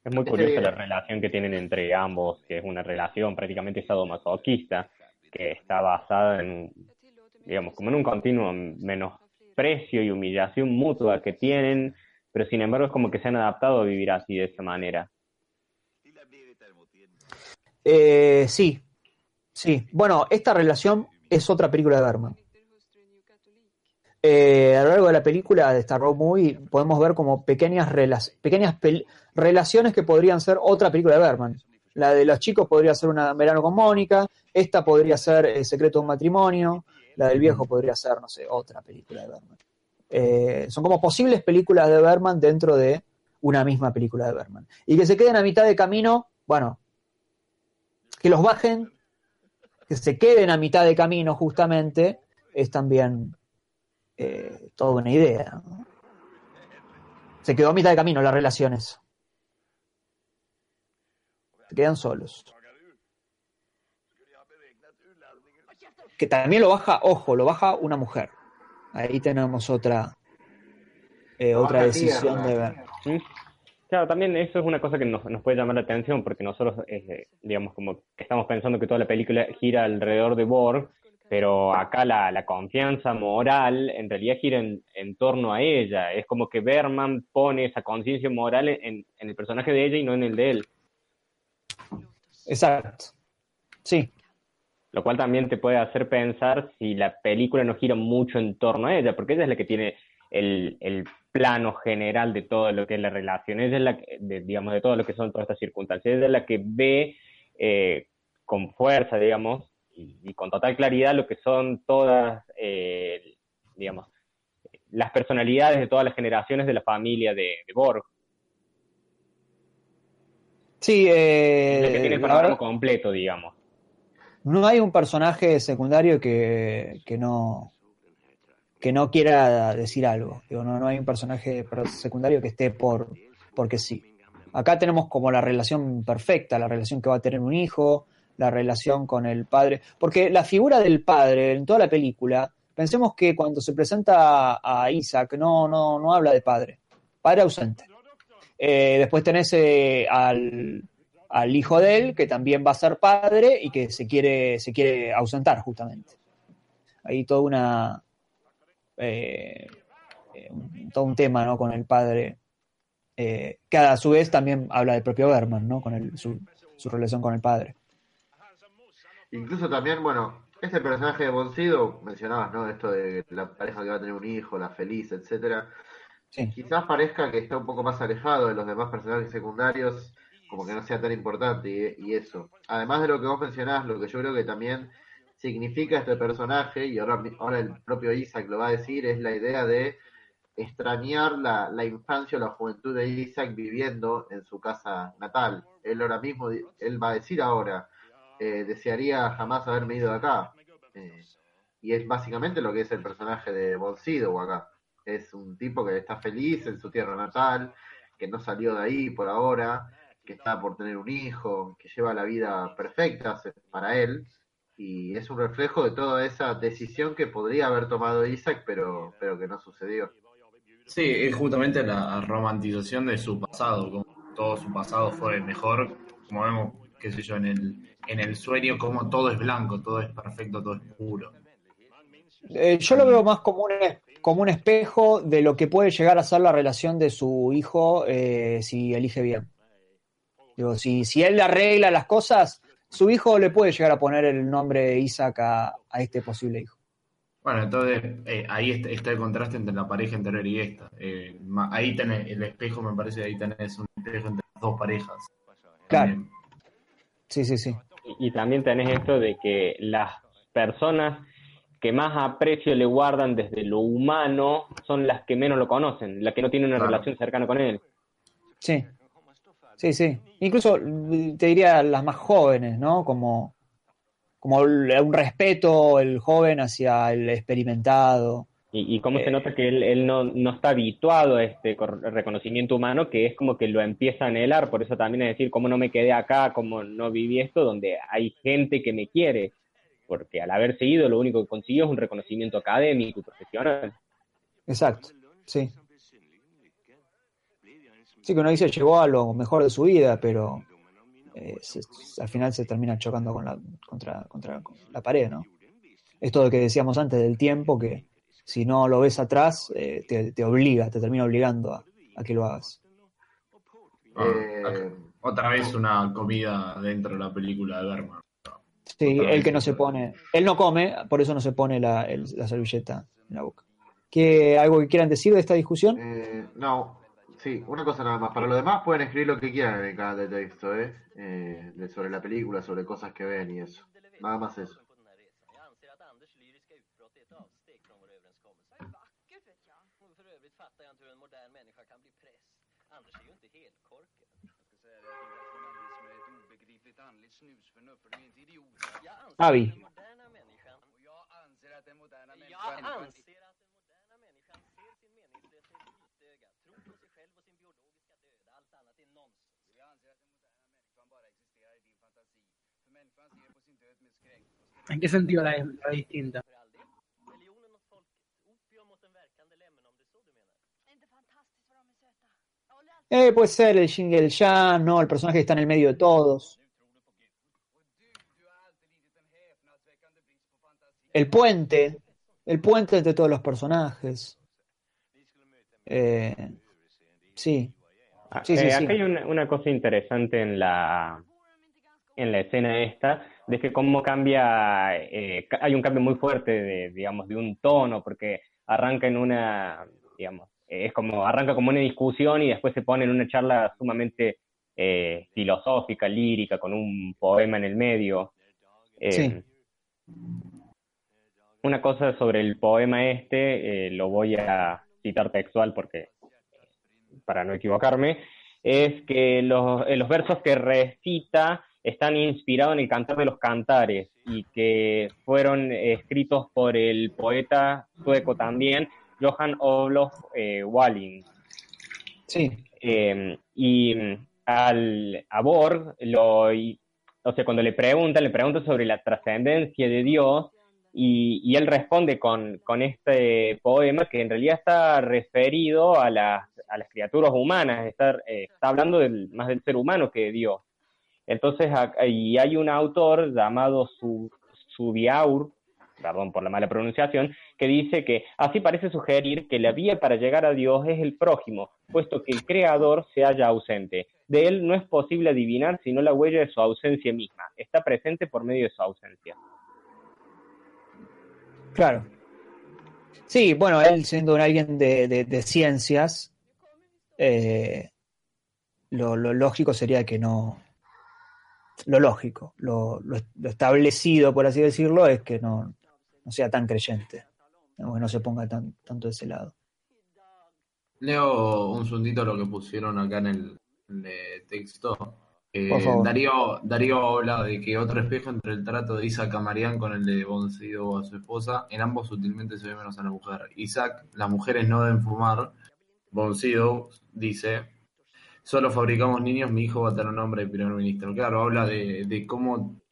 Es muy curiosa la relación que tienen entre ambos, que es una relación prácticamente sadomasoquista, que está basada en, digamos, como en un continuo menosprecio y humillación mutua que tienen, pero sin embargo es como que se han adaptado a vivir así de esa manera. Eh, sí, sí. Bueno, esta relación es otra película de Berman. Eh, a lo largo de la película de Star Road Movie podemos ver como pequeñas, pequeñas relaciones que podrían ser otra película de Berman. La de los chicos podría ser una verano con Mónica, esta podría ser El secreto de un matrimonio, la del viejo podría ser, no sé, otra película de Berman. Eh, son como posibles películas de Berman dentro de una misma película de Berman. Y que se queden a mitad de camino, bueno, que los bajen, que se queden a mitad de camino justamente, es también eh, toda una idea. Se quedó a mitad de camino las relaciones. Se quedan solos. Que también lo baja, ojo, lo baja una mujer. Ahí tenemos otra eh, otra decisión de ver. Claro, también eso es una cosa que nos, puede llamar la atención, porque nosotros, eh, digamos, como estamos pensando que toda la película gira alrededor de Borg, pero acá la, confianza moral en realidad gira en, torno a ella. Es como que Berman pone esa conciencia moral en, el personaje de ella y no en el de él. Exacto. Sí. Lo cual también te puede hacer pensar si la película no gira mucho en torno a ella, porque ella es la que tiene el, el plano general de todo lo que es la relación, ella es la que, digamos, de todo lo que son todas estas circunstancias, ella es la que ve eh, con fuerza, digamos, y, con total claridad lo que son todas, eh, digamos, las personalidades de todas las generaciones de la familia de, Borg. Sí, eh, que tiene el panorama completo, digamos. No hay un personaje secundario que, que no que no quiera decir algo. Digo, no, no hay un personaje secundario que esté por porque sí. Acá tenemos como la relación perfecta, la relación que va a tener un hijo, la relación con el padre. Porque la figura del padre en toda la película, pensemos que cuando se presenta a Isaac, no, no, no habla de padre, padre ausente. Eh, después tenés eh, al, al, hijo de él, que también va a ser padre y que se quiere, se quiere ausentar justamente. Hay toda una, eh, todo un tema ¿no? con el padre, que a su vez también habla del propio Berman, ¿no? con el, su, relación con el padre. Incluso también, bueno, este personaje de Boncido, mencionabas, ¿no? Esto de la pareja que va a tener un hijo, la feliz, etcétera. Quizás parezca que está un poco más alejado de los demás personajes secundarios, como que no sea tan importante y, y eso. Además de lo que vos mencionás, lo que yo creo que también significa este personaje, y ahora, ahora el propio Isaac lo va a decir, es la idea de extrañar la, la infancia o la juventud de Isaac viviendo en su casa natal. Él ahora mismo, él va a decir ahora, eh, desearía jamás haberme ido de acá. Eh, y es básicamente lo que es el personaje de o acá. Es un tipo que está feliz en su tierra natal, que no salió de ahí por ahora, que está por tener un hijo, que lleva la vida perfecta para él, y es un reflejo de toda esa decisión que podría haber tomado Isaac, pero, pero que no sucedió. Sí, es justamente la romantización de su pasado, como todo su pasado fue mejor, como vemos, qué sé yo, en el, en el sueño, como todo es blanco, todo es perfecto, todo es puro. Eh, yo lo veo más como un, como un espejo de lo que puede llegar a ser la relación de su hijo eh, si elige bien. Digo, si, si él arregla las cosas, su hijo le puede llegar a poner el nombre de Isaac a, este posible hijo. Bueno, entonces eh, ahí está, el contraste entre la pareja anterior y esta. Eh, ahí tenés el espejo, me parece, ahí tenés un espejo entre las dos parejas. Claro. Sí, sí, sí. Y, también tenés esto de que las personas que más aprecio le guardan desde lo humano son las que menos lo conocen, las que no tienen una relación cercana con él. Sí, Sí, sí. Incluso te diría las más jóvenes, ¿no? Como, como un respeto el joven hacia el experimentado. Y, y cómo se eh, nota que él, no, no, está habituado a este reconocimiento humano, que es como que lo empieza a anhelar, por eso también es decir, cómo no me quedé acá, cómo no viví esto, donde hay gente que me quiere, porque al haberse ido lo único que consiguió es un reconocimiento académico y profesional. Exacto, sí. Sí, que uno dice llegó a lo mejor de su vida, pero eh, al final se termina chocando con la, contra, contra la pared, ¿no? Esto de que decíamos antes del tiempo, que si no lo ves atrás, eh, te, obliga, te termina obligando a, que lo hagas. Ah, eh, otra vez una comida dentro de la película de Berman. Sí, el que no se pone, él no come, por eso no se pone la, la servilleta en la boca. ¿Qué, ¿Algo que quieran decir de esta discusión? no, Sí, una cosa nada más. Para lo demás pueden escribir lo que quieran en el canal de texto, ¿eh? eh sobre la película, sobre cosas que ven y eso. Nada más eso. Avi. ¿En qué sentido la, la distinta? Eh, puede ser el Shingel Jan, ¿no? El personaje que está en el medio de todos. El puente. El puente entre todos los personajes. Eh, sí. Ah, sí, sí, eh, Acá hay una, cosa interesante en la, en la escena esta, de que cómo cambia, eh, hay un cambio muy fuerte de, digamos, de un tono, porque arranca en una, digamos, es como, arranca como una discusión y después se pone en una charla sumamente eh, filosófica, lírica, con un poema en el medio. sí. Una cosa sobre el poema este, lo voy a citar textual porque para no equivocarme, es que los, eh, los versos que recita están inspirados en el Cantar de los Cantares y que fueron escritos por el poeta sueco también, Johan Olof eh, Walling. Sí. Em, y al, a Borg, lo, o sea, cuando le preguntan, le preguntan sobre la trascendencia de Dios, y, él responde con, este poema que en realidad está referido a las, criaturas humanas, está, eh, está hablando del, más del ser humano que de Dios. Entonces, y hay un autor llamado Subiaur, perdón por la mala pronunciación, que dice que así parece sugerir que la vía para llegar a Dios es el prójimo, puesto que el creador se halla ausente. De él no es posible adivinar sino la huella de su ausencia misma. Está presente por medio de su ausencia. Claro. Sí, bueno, él siendo alguien de, de, ciencias, eh, lo, lógico sería que no. Lo lógico, lo, establecido, por así decirlo, es que no, no sea tan creyente, que no se ponga tan, tanto de ese lado. Leo un segundito lo que pusieron acá en el texto. Eh, Darío, Darío habla de que otro espejo entre el trato de Isaac a con el de Boncido a su esposa, en ambos sutilmente se ve menos a la mujer. Isaac, las mujeres no deben fumar. Boncido dice, solo fabricamos niños, mi hijo va a tener un nombre de primer ministro. Claro, habla de, cómo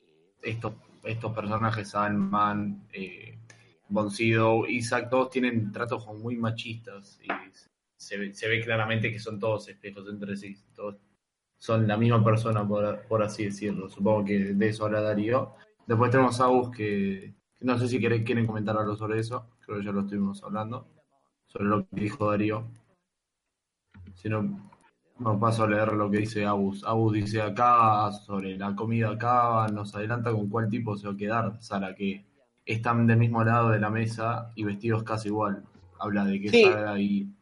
estos, estos personajes, Salman, eh, Boncido, Isaac, todos tienen tratos muy machistas y se ve, se ve claramente que son todos espejos entre sí. Todos son la misma persona, por, así decirlo. Supongo que de eso habla Darío. Después tenemos a Agus que, no sé si quieren, quieren comentar algo sobre eso, creo que ya lo estuvimos hablando, sobre lo que dijo Darío. Si no, no paso a leer lo que dice Agus. Agus dice acá sobre la comida acá, nos adelanta con cuál tipo se va a quedar, Sara, que están del mismo lado de la mesa y vestidos casi igual. Habla de que Sara y,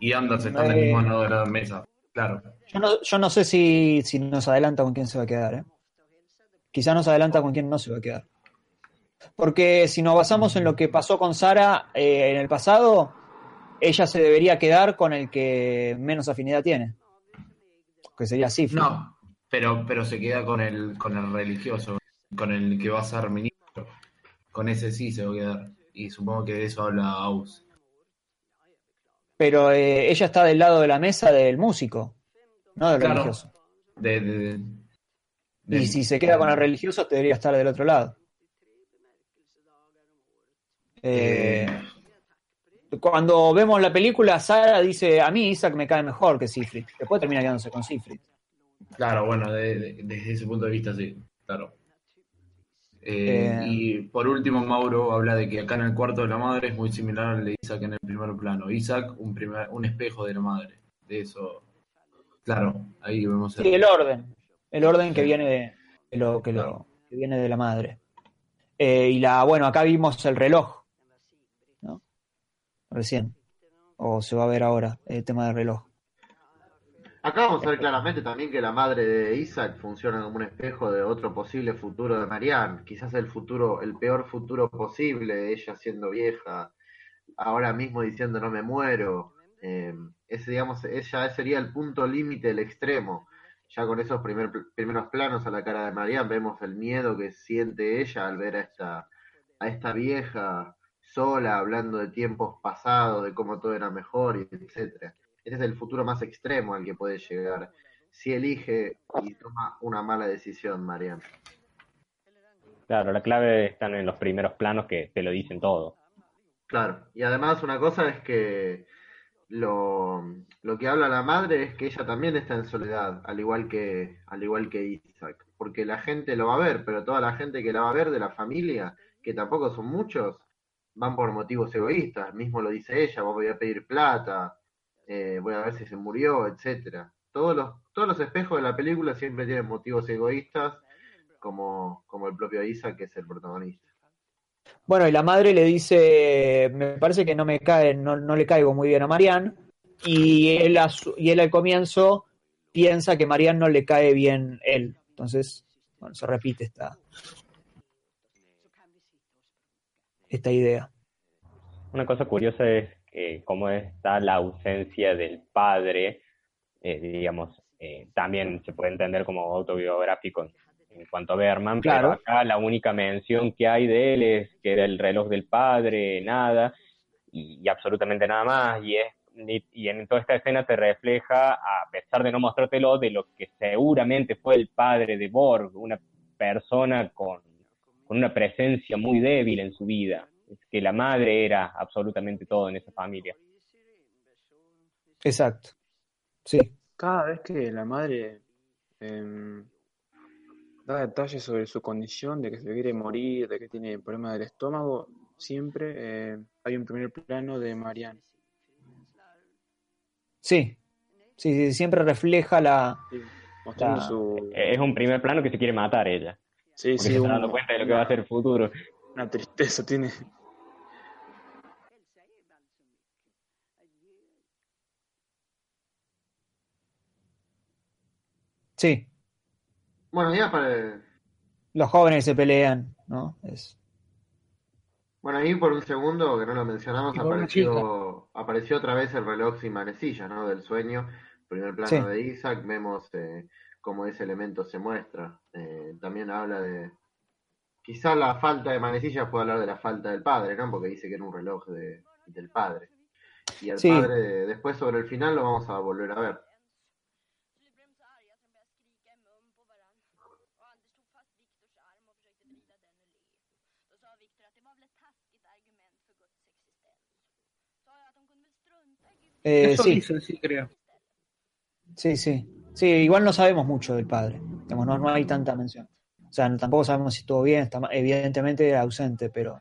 y Anders están del mismo lado de la mesa. Claro. Yo no, yo no sé si, si, nos adelanta con quién se va a quedar. ¿eh? Quizá nos adelanta con quién no se va a quedar. Porque si nos basamos en lo que pasó con Sara eh, en el pasado, ella se debería quedar con el que menos afinidad tiene. Que sería Sif. No, pero, pero se queda con el, con el religioso, con el que va a ser ministro. Con ese sí se va a quedar. Y supongo que de eso habla Aus pero eh, ella está del lado de la mesa del músico, no del religioso. y si se queda con el religioso, debería estar del otro lado. Eh, cuando vemos la película, Sara dice, a mí Isaac me cae mejor que Sifrit. Después termina quedándose con Sifrit. Claro, bueno, desde ese punto de vista sí, claro. Eh, y por último, Mauro habla de que acá en el cuarto de la madre es muy similar al de Isaac en el primer plano. Isaac, un, primer, un espejo de la madre. De eso, claro, ahí vemos el... Sí, el orden. El orden que viene de, lo, que, lo, que viene de la madre. Eh, y la, bueno, acá vimos el reloj, ¿no? Recién. O se va a ver ahora el tema del reloj. Acá vamos a ver claramente también que la madre de Isaac funciona como un espejo de otro posible futuro de Marianne. Quizás el futuro, el peor futuro posible, ella siendo vieja, ahora mismo diciendo no me muero. Eh, ese, digamos, ella sería el punto límite, el extremo. Ya con esos primeros planos a la cara de Marianne vemos el miedo que siente ella al ver a esta, a esta vieja sola, hablando de tiempos pasados, de cómo todo era mejor, y etcétera. Ese es el futuro más extremo al que puede llegar si elige y toma una mala decisión, Marian. Claro, la clave están en los primeros planos que te lo dicen todo. Claro, y además una cosa es que lo, lo que habla la madre es que ella también está en soledad, al igual que, al igual que Isaac, porque la gente lo va a ver, pero toda la gente que la va a ver de la familia, que tampoco son muchos, van por motivos egoístas, mismo lo dice ella, voy a pedir plata, eh, voy a ver si se murió, etcétera. Todos los, todos los espejos de la película siempre tienen motivos egoístas, como, como el propio Isaac, que es el protagonista. Bueno, y la madre le dice, me parece que no me cae, no, no le caigo muy bien a Marianne, y él, y él al comienzo piensa que Marianne no le cae bien él. Entonces, bueno, se repite esta, esta idea. Una cosa curiosa es que cómo está la ausencia del padre, eh, digamos, eh, también se puede entender como autobiográfico en, cuanto a Berman, claro. pero acá la única mención que hay de él es que era el reloj del padre, nada, y, absolutamente nada más, y es y, en toda esta escena te refleja, a pesar de no mostrártelo, de lo que seguramente fue el padre de Borg, una persona con con una presencia muy débil en su vida, es que la madre era absolutamente todo en esa familia. Exacto. Sí. Cada vez que la madre em, da detalles sobre su condición, de que se quiere morir, de que tiene problemas del estómago, siempre eh, hay un primer plano de Marianne. Sí. sí, siempre refleja la, Es un primer plano que se quiere matar ella. Sí, sí. Se está dando cuenta de lo que va a ser el futuro. Una tristeza tiene. Sí. Bueno, ya para. Los jóvenes se pelean, ¿no? Es. Bueno, ahí por un segundo, que no lo mencionamos, apareció, apareció otra vez el reloj sin manecilla, ¿no? Del sueño. Primer plano de Isaac, vemos eh, cómo ese elemento se muestra. Eh, también habla de. Quizá la falta de manecillas puede hablar de la falta del padre, ¿no? Porque dice que era un reloj de, del padre. Y al padre, después sobre el final lo vamos a volver a ver. Eh, sí. sí, creo. Sí, sí. Sí, igual no sabemos mucho del padre. no, no hay tanta mención. O sea, tampoco sabemos si estuvo bien, está evidentemente ausente, pero,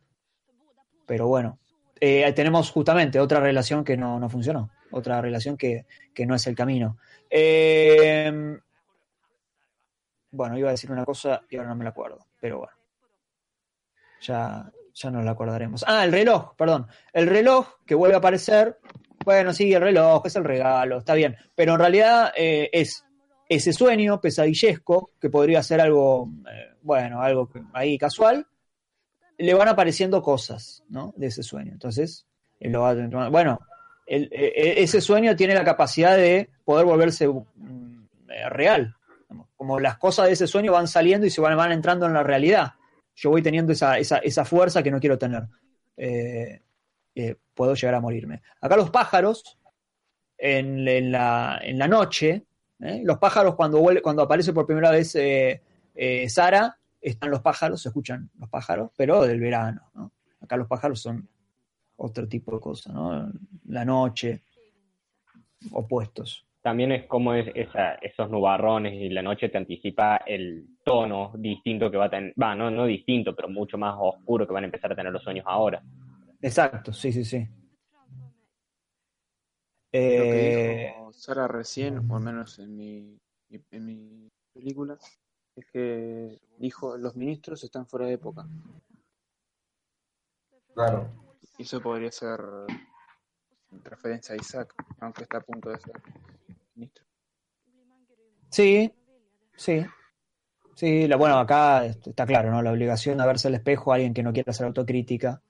pero bueno. Eh, tenemos justamente otra relación que no, no funcionó, otra relación que, que, no es el camino. Eh, bueno, iba a decir una cosa y ahora no me la acuerdo, pero bueno. Ya, ya nos la acordaremos. Ah, el reloj, perdón. El reloj que vuelve a aparecer. Bueno, sí, el reloj es el regalo, está bien. Pero en realidad eh, es ese sueño pesadillesco, que podría ser algo, eh, bueno, algo ahí casual, le van apareciendo cosas, ¿no? De ese sueño. Entonces, bueno, e, e, ese sueño tiene la capacidad de poder volverse mm, eh, real. Como las cosas de ese sueño van saliendo y se van, van entrando en la realidad. Yo voy teniendo esa, esa, esa fuerza que no quiero tener. Eh, puedo llegar a morirme. Acá los pájaros, en, en, la, en la noche, ¿eh? Los pájaros, cuando, cuando aparece por primera vez eh, eh, Sara, están los pájaros, se escuchan los pájaros, pero del verano. Acá los pájaros son otro tipo de cosa, ¿no? La noche, opuestos. También es como es esos nubarrones y la noche te anticipa el tono distinto que va a tener, va, no, no distinto, pero mucho más oscuro que van a empezar a tener los sueños ahora. Exacto, sí, sí, sí. Eh, Lo que Sara recién, o al menos en mi, en mi película, es que dijo, los ministros están fuera de época. Claro. Y eso podría ser referencia a Isaac, aunque está a punto de ser ministro. Sí, sí. Sí, bueno, acá está claro, ¿no? La obligación de verse al espejo a alguien que no quiera hacer autocrítica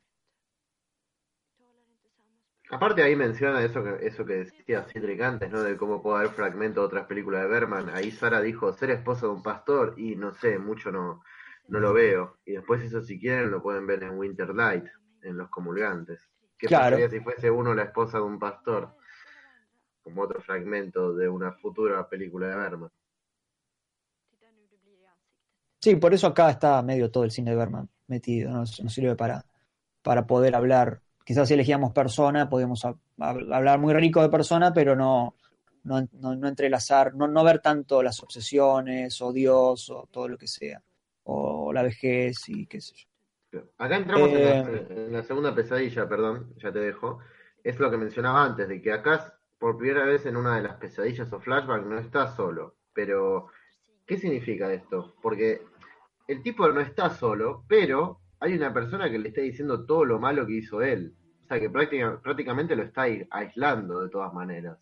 Aparte ahí menciona eso que, eso que decía Cedric antes, ¿no? De cómo puede haber fragmento de otras películas de Berman. Ahí Sara dijo ser esposa de un pastor y no sé, mucho no, no lo veo. Y después eso si quieren lo pueden ver en Winter Light, en Los Comulgantes. ¿Qué pasaría si fuese uno la esposa de un pastor? Como otro fragmento de una futura película de Berman. Sí, por eso acá está medio todo el cine de Berman metido, no, no sirve para, para poder hablar quizás si elegíamos persona, podíamos hablar muy rico de persona, pero no, no, no, entrelazar, no, no ver tanto las obsesiones o Dios o todo lo que sea, o la vejez y qué sé yo. Acá entramos eh, en, la, segunda pesadilla, perdón, ya te dejo. Es lo que mencionaba antes, de que acá por primera vez en una de las pesadillas o flashback no está solo. Pero, ¿qué significa esto? Porque el tipo no está solo, pero hay una persona que le está diciendo todo lo malo que hizo él. O sea que prácticamente lo está aislando de todas maneras.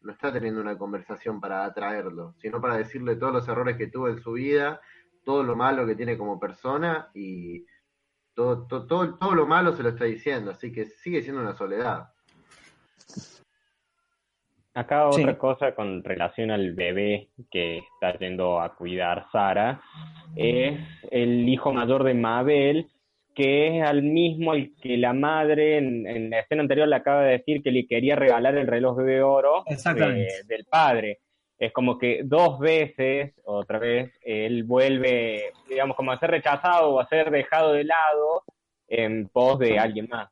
No está teniendo una conversación para atraerlo, sino para decirle todos los errores que tuvo en su vida, todo lo malo que tiene como persona y todo, todo, todo, todo lo malo se lo está diciendo. Así que sigue siendo una soledad. Acá otra cosa con relación al bebé que está yendo a cuidar Sara es el hijo mayor de Mabel, que es al mismo al que la madre en, la escena anterior le acaba de decir que le quería regalar el reloj de oro del padre. Es como que dos veces, otra vez, él vuelve, digamos, como a ser rechazado o a ser dejado de lado en pos de alguien más.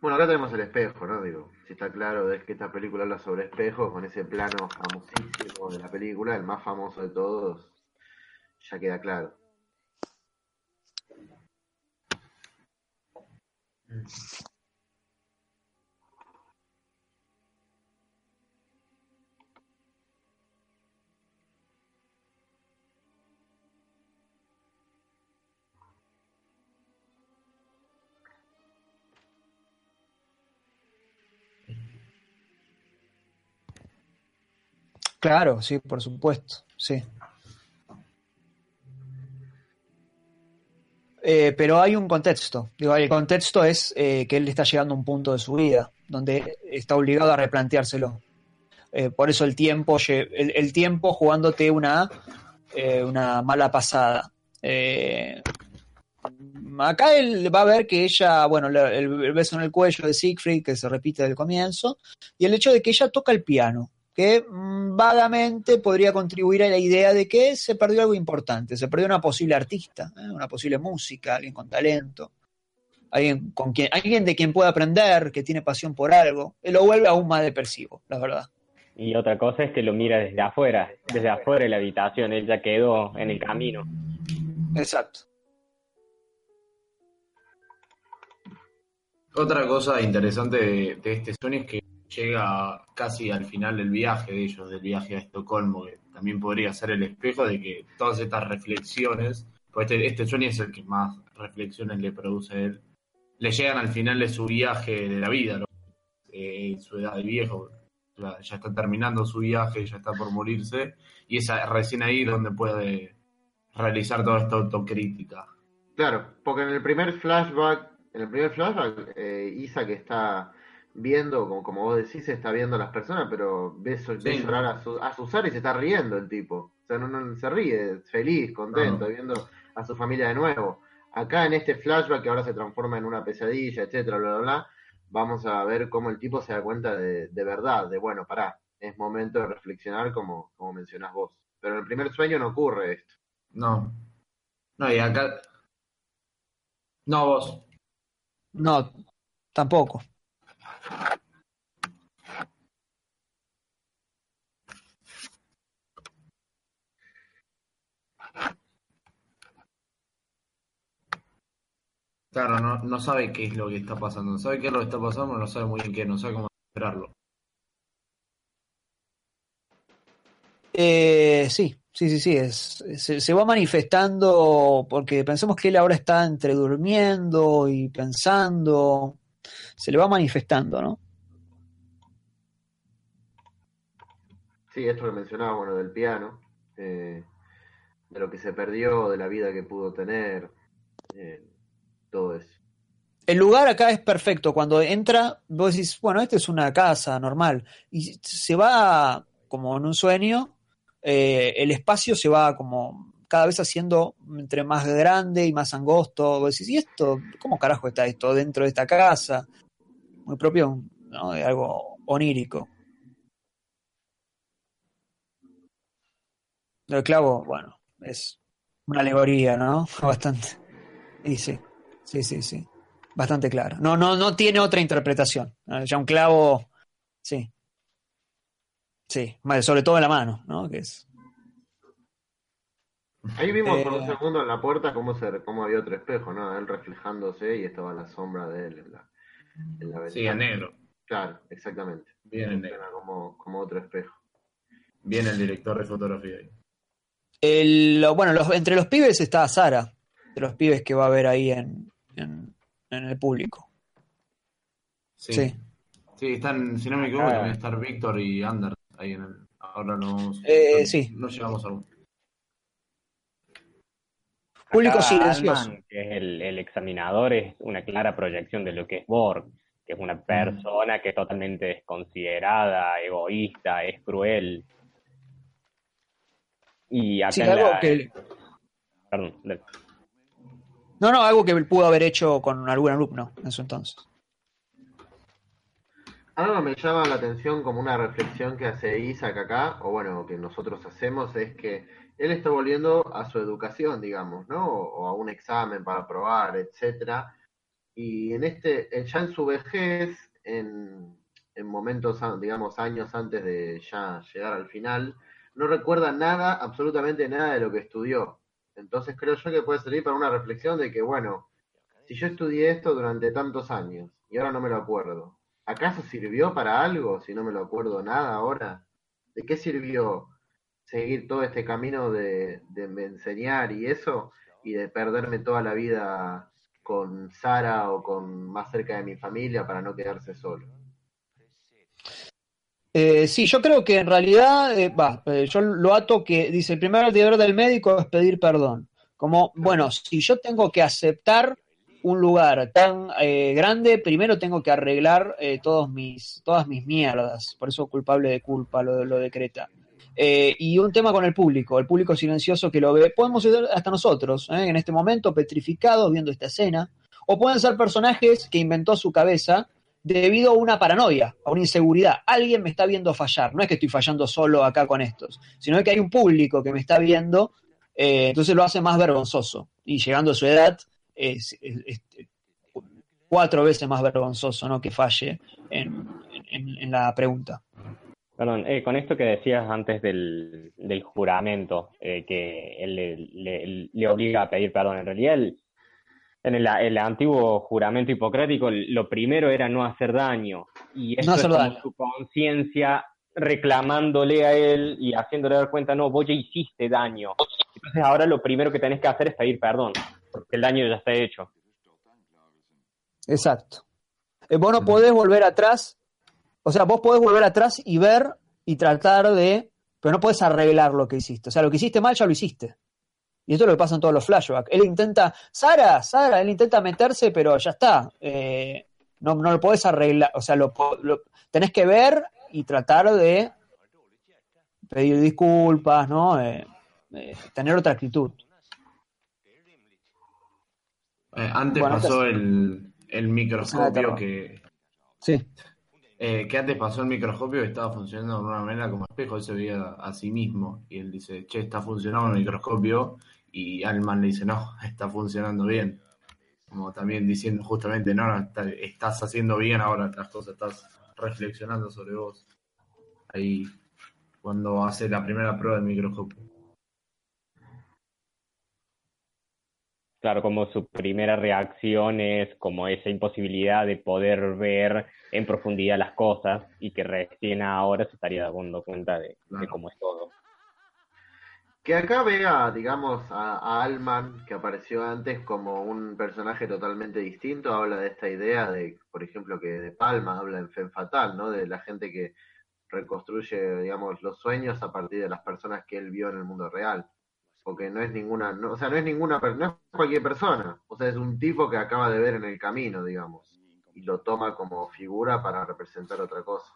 Bueno, acá tenemos el espejo, ¿no? Digo, si está claro es que esta película habla sobre espejos, con ese plano famosísimo de la película, el más famoso de todos, ya queda claro. Claro, sí, por supuesto, sí. Eh, pero hay un contexto. El contexto es eh, que él está llegando a un punto de su vida donde está obligado a replanteárselo. Eh, por eso el tiempo, el, tiempo jugándote una, una mala pasada. acá él va a ver que ella, bueno, el, beso en el cuello de Siegfried, que se repite del comienzo, y el hecho de que ella toca el piano que vagamente podría contribuir a la idea de que se perdió algo importante, se perdió una posible artista, ¿eh? una posible música, alguien con talento, alguien, con quien, alguien de quien pueda aprender, que tiene pasión por algo, y lo vuelve aún más depresivo, la verdad. Y otra cosa es que lo mira desde afuera, desde afuera de la habitación, él ya quedó en el camino. Exacto. Otra cosa interesante de, de este sueño es que llega casi al final del viaje de ellos, del viaje a Estocolmo, que también podría ser el espejo de que todas estas reflexiones, pues este, este es el que más reflexiones le produce a él, le llegan al final de su viaje de la vida, eh, su edad de viejo, ya está terminando su viaje, ya está por morirse, y es recién ahí donde puede realizar toda esta autocrítica. Claro, porque en el primer flashback, en el primer flashback, eh, Isa que está viendo, como, como vos decís, está viendo a las personas, pero ves, llorar a, su, a Susana y se está riendo el tipo. O sea, no, no se ríe, feliz, contento, viendo a su familia de nuevo. Acá en este flashback que ahora se transforma en una pesadilla, etcétera, bla, bla, bla, vamos a ver cómo el tipo se da cuenta de, de verdad, de bueno, pará, es momento de reflexionar como, como mencionás vos. Pero en el primer sueño no ocurre esto. No. No, y acá. No, vos. No, tampoco. Claro, no, no sabe qué es lo que está pasando. No sabe qué es lo que está pasando, no sabe muy bien qué, no sabe cómo esperarlo. Eh, sí, sí, sí, sí. Es, se, va manifestando porque pensemos que él ahora está entre durmiendo y pensando. Se le va manifestando, ¿no? Sí, esto que mencionaba, bueno, del piano, eh, de lo que se perdió, de la vida que pudo tener. Eh, El lugar acá es perfecto. Cuando entra, vos decís, bueno, esta es una casa normal. Y se va como en un sueño, eh, el espacio se va como cada vez haciendo entre más grande y más angosto. Vos decís, ¿y esto? ¿Cómo carajo está esto dentro de esta casa? Muy propio ¿no? de algo onírico. El clavo, bueno, es una alegoría, ¿no? Bastante. Y sí, sí, sí, sí. Bastante claro. No, no, no tiene otra interpretación. Ya un clavo, sí. Sí, sobre todo en la mano, ¿no? Que es. Ahí vimos por un eh, segundo en la puerta cómo, se, cómo había otro espejo, ¿no? Él reflejándose y estaba la sombra de él en la, en la Sí, en negro. Claro, exactamente. Bien en negro. Como, como otro espejo. Bien el director de fotografía ahí. El, bueno, los, entre los pibes está Sara, de los pibes que va a haber ahí en, en, el público. Sí. sí. están, si no me equivoco, ah. estar Víctor y Ander ahí en el. Ahora no. Eh, sí. No llegamos a Público silencioso. que es el, el, examinador, es una clara proyección de lo que es Borg, que es una mm. persona que es totalmente desconsiderada, egoísta, es cruel, y acá que... Perdón. No, no, algo que pudo haber hecho con algún alumno en su entonces. Algo me llama la atención como una reflexión que hace Isaac acá, o bueno, que nosotros hacemos, es que él está volviendo a su educación, digamos, ¿no? O a un examen para probar, etcétera. Y en este, ya en su vejez, en, en momentos, digamos, años antes de ya llegar al final, no recuerda nada, absolutamente nada de lo que estudió. Entonces creo yo que puede servir para una reflexión de que, bueno, si yo estudié esto durante tantos años y ahora no me lo acuerdo, ¿acaso sirvió para algo si no me lo acuerdo nada ahora? ¿De qué sirvió seguir todo este camino de, de enseñar y eso y de perderme toda la vida con Sara o con más cerca de mi familia para no quedarse solo? Eh, sí, yo creo que en realidad, eh, eh, yo lo ato que dice, el primer deber del médico es pedir perdón. Como, bueno, si yo tengo que aceptar un lugar tan grande, primero tengo que arreglar todos mis, todas mis mierdas. Por eso culpable de culpa lo, lo decreta. y un tema con el público, el público silencioso que lo ve. Podemos ser hasta nosotros, en este momento, petrificados viendo esta escena. O pueden ser personajes que inventó su cabeza debido a una paranoia, a una inseguridad. Alguien me está viendo fallar. No es que estoy fallando solo acá con estos, sino que hay un público que me está viendo, eh, entonces lo hace más vergonzoso. Y llegando a su edad, es, cuatro veces más vergonzoso ¿no? que falle en, la pregunta. Perdón, eh, con esto que decías antes del, juramento, eh, que él le, le, obliga a pedir perdón, en realidad él en el, antiguo juramento hipocrático, lo primero era no hacer daño. Y eso es su conciencia reclamándole a él y haciéndole dar cuenta, no, vos ya hiciste daño. Entonces ahora lo primero que tenés que hacer es pedir perdón, porque el daño ya está hecho. Exacto. Eh, vos no podés volver atrás, o sea, vos podés volver atrás y ver y tratar de, pero no podés arreglar lo que hiciste. O sea, lo que hiciste mal ya lo hiciste. Y esto es lo que pasa en todos los flashbacks. Él intenta, Sara, Sara, él intenta meterse, pero ya está. Eh, no, no lo podés arreglar, o sea, lo, tenés que ver y tratar de pedir disculpas, ¿no? Eh, eh, tener otra actitud. antes pasó el, el, microscopio que... Sí. que antes pasó el microscopio y estaba funcionando de una manera como espejo, él se veía a sí mismo y él dice, che, está funcionando el microscopio y Alman le dice, no, está funcionando bien. Como también diciendo justamente, no, estás haciendo bien ahora las cosas, estás reflexionando sobre vos. Ahí, cuando hace la primera prueba del microscopio. Claro, como su primera reacción es como esa imposibilidad de poder ver en profundidad las cosas y que recién ahora se estaría dando cuenta de cómo es todo. Que acá vea, digamos, a, Alman, que apareció antes como un personaje totalmente distinto, habla de esta idea de, por ejemplo, que de Palma habla en Fen Fatal, ¿no? De la gente que reconstruye, digamos, los sueños a partir de las personas que él vio en el mundo real. Porque no es ninguna, no, o sea, no es ninguna, no es cualquier persona. O sea, es un tipo que acaba de ver en el camino, digamos, y lo toma como figura para representar otra cosa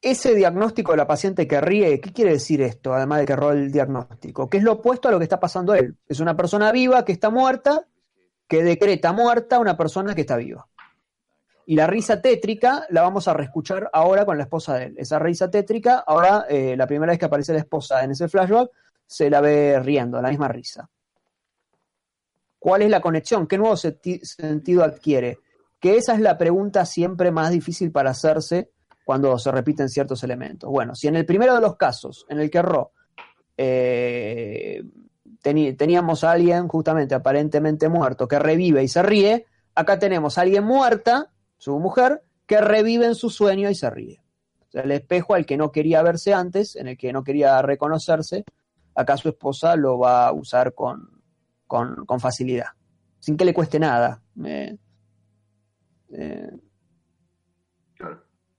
ese diagnóstico de la paciente que ríe, ¿qué quiere decir esto? Además de que roba el diagnóstico, que es lo opuesto a lo que está pasando él. Es una persona viva que está muerta, que decreta muerta a una persona que está viva. Y la risa tétrica la vamos a reescuchar ahora con la esposa de él. Esa risa tétrica, ahora eh, la primera vez que aparece la esposa en ese flashback, se la ve riendo, la misma risa. ¿Cuál es la conexión? ¿Qué nuevo sentido adquiere? Que esa es la pregunta siempre más difícil para hacerse cuando se repiten ciertos elementos. Bueno, si en el primero de los casos, en el que Ro eh, teníamos a alguien justamente aparentemente muerto que revive y se ríe, acá tenemos a alguien muerta, su mujer, que revive en su sueño y se ríe. O sea, el espejo al que no quería verse antes, en el que no quería reconocerse, acá su esposa lo va a usar con, con, facilidad, sin que le cueste nada. Eh, claro.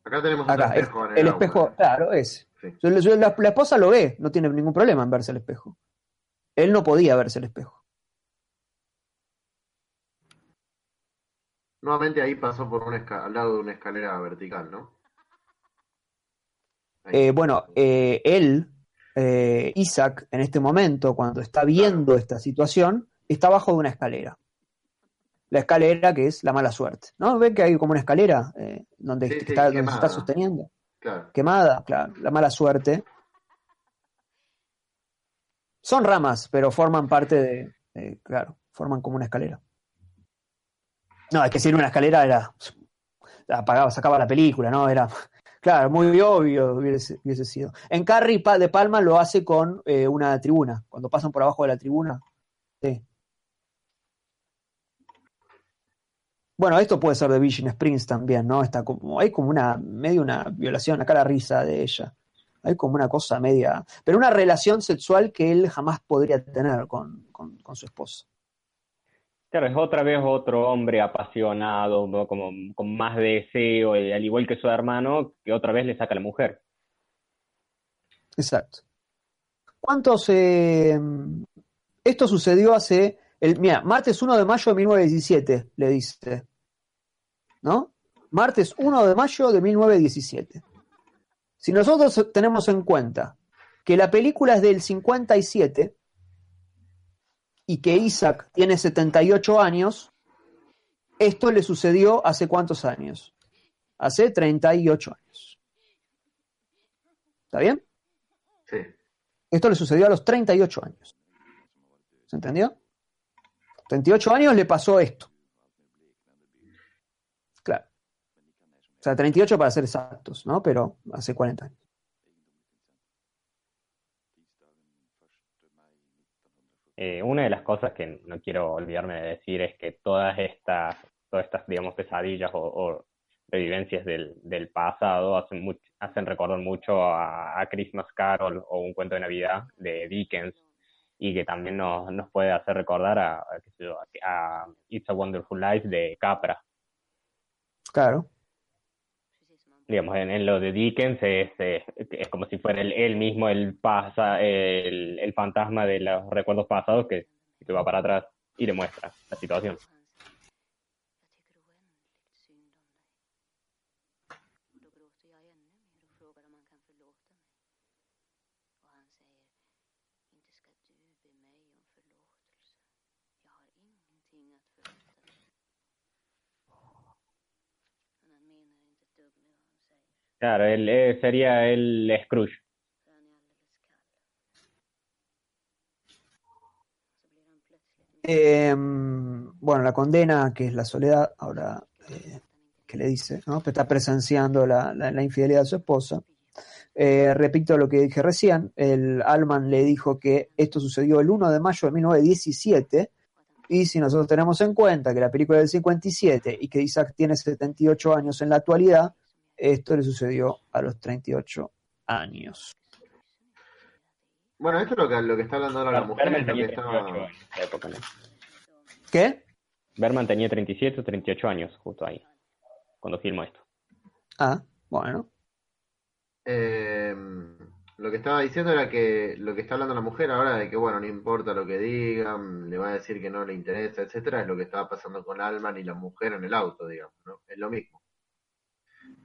Acá tenemos un espejo. el, espejo, claro, es. La, esposa lo ve, no tiene ningún problema en verse el espejo. Él no podía verse el espejo. Nuevamente ahí pasó por un al lado de una escalera vertical, ¿no? Eh, bueno, eh, él, eh, Isaac, en este momento, cuando está viendo esta situación, está abajo de una escalera. La escalera que es la mala suerte. ¿No? ¿Ven que hay como una escalera donde, está, donde se está sosteniendo? Quemada, claro, la mala suerte. Son ramas, pero forman parte de, claro, forman como una escalera. No, es que si era una escalera era, apagaba, sacaba la película, ¿no? Era, claro, muy obvio hubiese, sido. En Carrie de Palma lo hace con eh, una tribuna, cuando pasan por abajo de la tribuna. Sí. Bueno, esto puede ser de Vision Springs también, ¿no? Está como, hay como una, medio una violación, acá la risa de ella. Hay como una cosa media, pero una relación sexual que él jamás podría tener con, su esposa. Claro, es otra vez otro hombre apasionado, como con más deseo, eh, al igual que su hermano, que otra vez le saca a la mujer. Exacto. ¿Cuántos... Eh, esto sucedió hace... El, mira, martes 1 de mayo de 1917, le dice. ¿No? Martes 1 de mayo de 1917. Si nosotros tenemos en cuenta que la película es del 57 y que Isaac tiene 78 años, esto le sucedió hace cuántos años? Hace 38 años. ¿Está bien? Sí. Esto le sucedió a los 38 años. ¿Se entendió? 38 años le pasó esto. O sea, 38 para ser exactos, ¿no? Pero hace 40 años. Eh, una de las cosas que no quiero olvidarme de decir es que todas estas, todas estas digamos, pesadillas o, revivencias del, del, pasado hacen, hacen recordar mucho a, Christmas Carol o un cuento de Navidad de Dickens y que también nos, nos puede hacer recordar a, a It's a Wonderful Life de Capra. Claro digamos, en, lo de Dickens es, es, como si fuera él, mismo el, pasa, el, el, fantasma de los recuerdos pasados que, que va para atrás y le muestra la situación. Claro, él, eh, sería el Scrooge. Em, bueno, la condena, que es la soledad, ahora eh, que le dice, ¿no? está presenciando la, infidelidad de su esposa. Eh, repito lo que dije recién, el Alman le dijo que esto sucedió el 1 de mayo de 1917, y si nosotros tenemos en cuenta que la película es del 57 y que Isaac tiene 78 años en la actualidad, esto le sucedió a los 38 años. Bueno, esto es lo que, lo que está hablando ahora la mujer. ¿Qué? Berman tenía 37 o 38 años justo ahí, cuando filmó esto. Ah, bueno. Eh, lo que estaba diciendo era que lo que está hablando la mujer ahora de que, bueno, no importa lo que digan, le va a decir que no le interesa, etcétera, es lo que estaba pasando con Alman y la mujer en el auto, digamos, ¿no? Es lo mismo.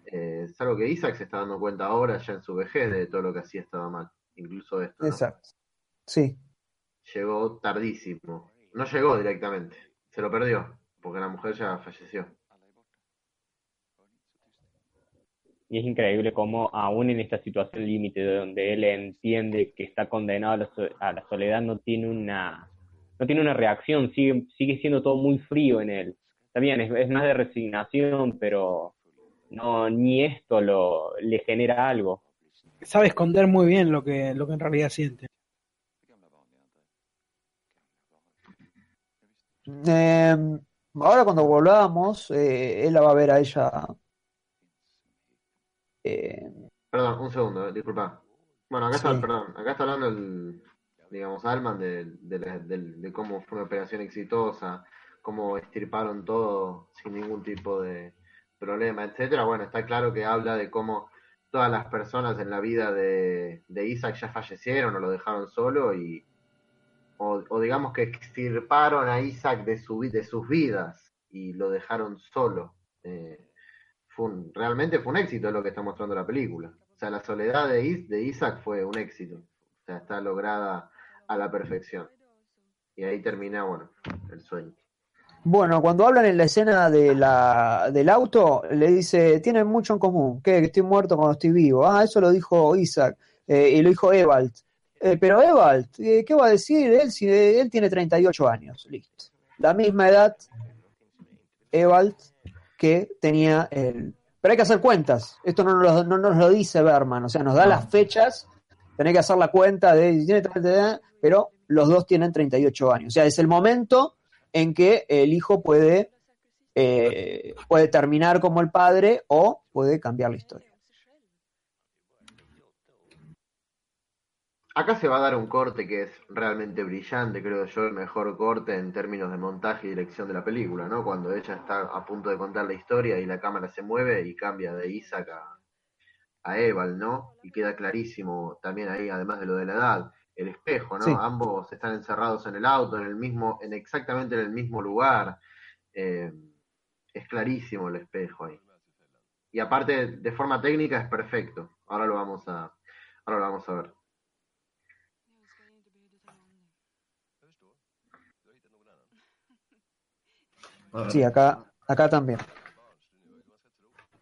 Eh, es algo que Isaac se está dando cuenta ahora, ya en su vejez, de todo lo que hacía estaba mal. Incluso esto. Exacto. Sí. Llegó tardísimo. No llegó directamente. Se lo perdió, porque la mujer ya falleció. Y es increíble cómo aún en esta situación límite donde él entiende que está condenado a la, soledad, no tiene una, no tiene una reacción, sigue, sigue siendo todo muy frío en él. Está bien, es, más de resignación, pero no ni esto lo, le genera algo. Sabe esconder muy bien lo que, lo que en realidad siente. Em, ahora cuando volvamos, eh, él la va a ver a ella. Eh, perdón, un segundo, disculpa. Bueno, acá está, perdón, acá está hablando el, digamos, Alman de, de, cómo fue una operación exitosa, cómo estirparon todo sin ningún tipo de problema, etcétera. Bueno, está claro que habla de cómo todas las personas en la vida de, Isaac ya fallecieron o lo dejaron solo y, o, digamos que extirparon a Isaac de, su, de sus vidas y lo dejaron solo. Eh, fue realmente fue un éxito lo que está mostrando la película. O sea, la soledad de, de Isaac fue un éxito. O sea, está lograda a la perfección. Y ahí termina, bueno, el sueño. Bueno, cuando hablan en la escena de la, del auto, le dice, tienen mucho en común, que estoy muerto cuando estoy vivo. Ah, eso lo dijo Isaac, eh, y lo dijo Ewald. Eh, pero Ewald, eh, ¿qué va a decir él si él tiene 38 años? Listo. La misma edad, Ewald, que tenía el... Pero hay que hacer cuentas. Esto no nos, no nos lo dice Berman, o sea, nos da las fechas, tenés que hacer la cuenta de si tiene 30 pero los dos tienen 38 años. O sea, es el momento en que el hijo puede, eh, puede terminar como el padre o puede cambiar la historia. Acá se va a dar un corte que es realmente brillante, creo yo, el mejor corte en términos de montaje y dirección de la película, ¿no? Cuando ella está a punto de contar la historia y la cámara se mueve y cambia de Isaac a, a Eval, ¿no? Y queda clarísimo también ahí, además de lo de la edad, el espejo, ¿no? Ambos están encerrados en el auto, en el mismo, en exactamente en el mismo lugar. Eh, es clarísimo el espejo ahí. Y aparte, de forma técnica es perfecto. Ahora lo vamos a, ahora lo vamos a ver. Sí, acá, acá también.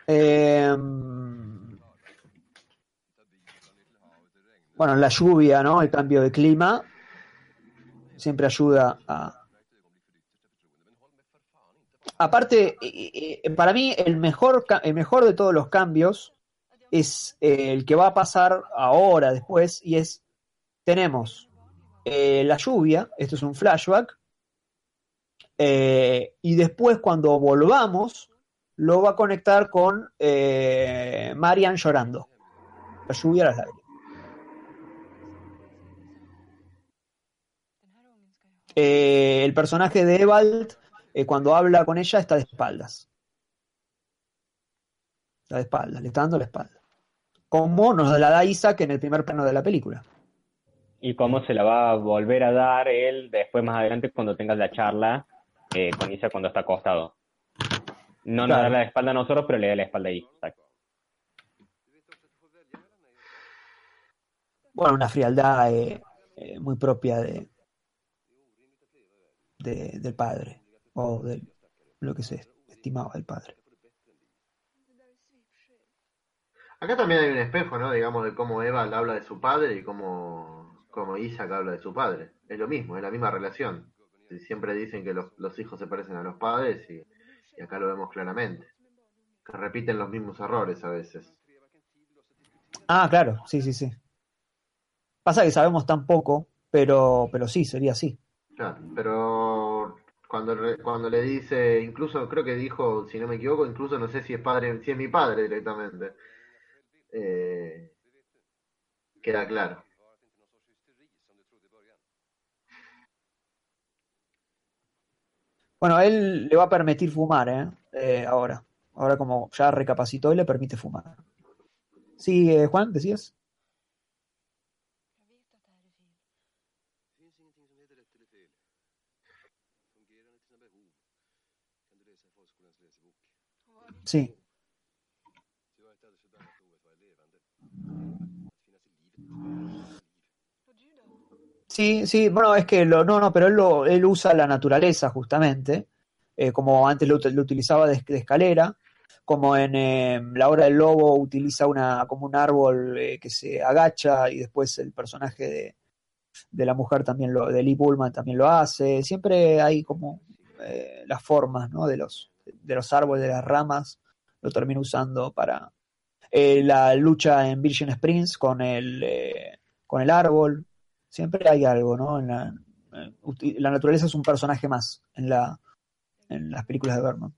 Eh, bueno, la lluvia, ¿no? El cambio de clima siempre ayuda a... Aparte, para mí el mejor, el mejor de todos los cambios es eh, el que va a pasar ahora, después, y es, tenemos eh, la lluvia, esto es un flashback, eh, y después cuando volvamos, lo va a conectar con Marian llorando. La lluvia las lágrimas. Eh, el personaje de Evald, eh, cuando habla con ella, está de espaldas. Está de espaldas, le está dando la espalda. Como nos la da Isaac en el primer plano de la película. Y cómo se la va a volver a dar él después, más adelante, cuando tenga la charla eh, con Isaac cuando está acostado. No nos da la espalda a nosotros, pero le da la espalda a Isaac. Bueno, una frialdad muy propia de, del padre o de lo que se estimaba del padre. Acá también hay un espejo, ¿no? Digamos, de cómo Eva habla de su padre y cómo, cómo Isaac habla de su padre. Es lo mismo, es la misma relación. Siempre dicen que los, hijos se parecen a los padres y, acá lo vemos claramente. Que repiten los mismos errores a veces. Ah, claro, sí, sí, sí. Pasa que sabemos tan poco, pero, pero sí, sería así. Claro, pero cuando, cuando le dice, incluso creo que dijo, si no me equivoco, incluso no sé si es padre, si es mi padre directamente. Eh, queda claro. Bueno, él le va a permitir fumar, ¿eh? eh ahora. Ahora como ya recapacitó, le permite fumar. Sí, eh, Juan, decías. Sí. Sí, sí, bueno, es que lo, no, no, pero él, lo, él usa la naturaleza justamente, eh, como antes lo, utilizaba de, escalera, como en eh, La Hora del Lobo utiliza una como un árbol eh, que se agacha y después el personaje de, de la mujer también lo, de Lee Pullman también lo hace. Siempre hay como eh, las formas, ¿no? De los, de los árboles, de las ramas, lo termina usando para eh, la lucha en Virgin Springs con el, eh, con el árbol. Siempre hay algo, ¿no? La, la naturaleza es un personaje más en, la, en las películas de Berman.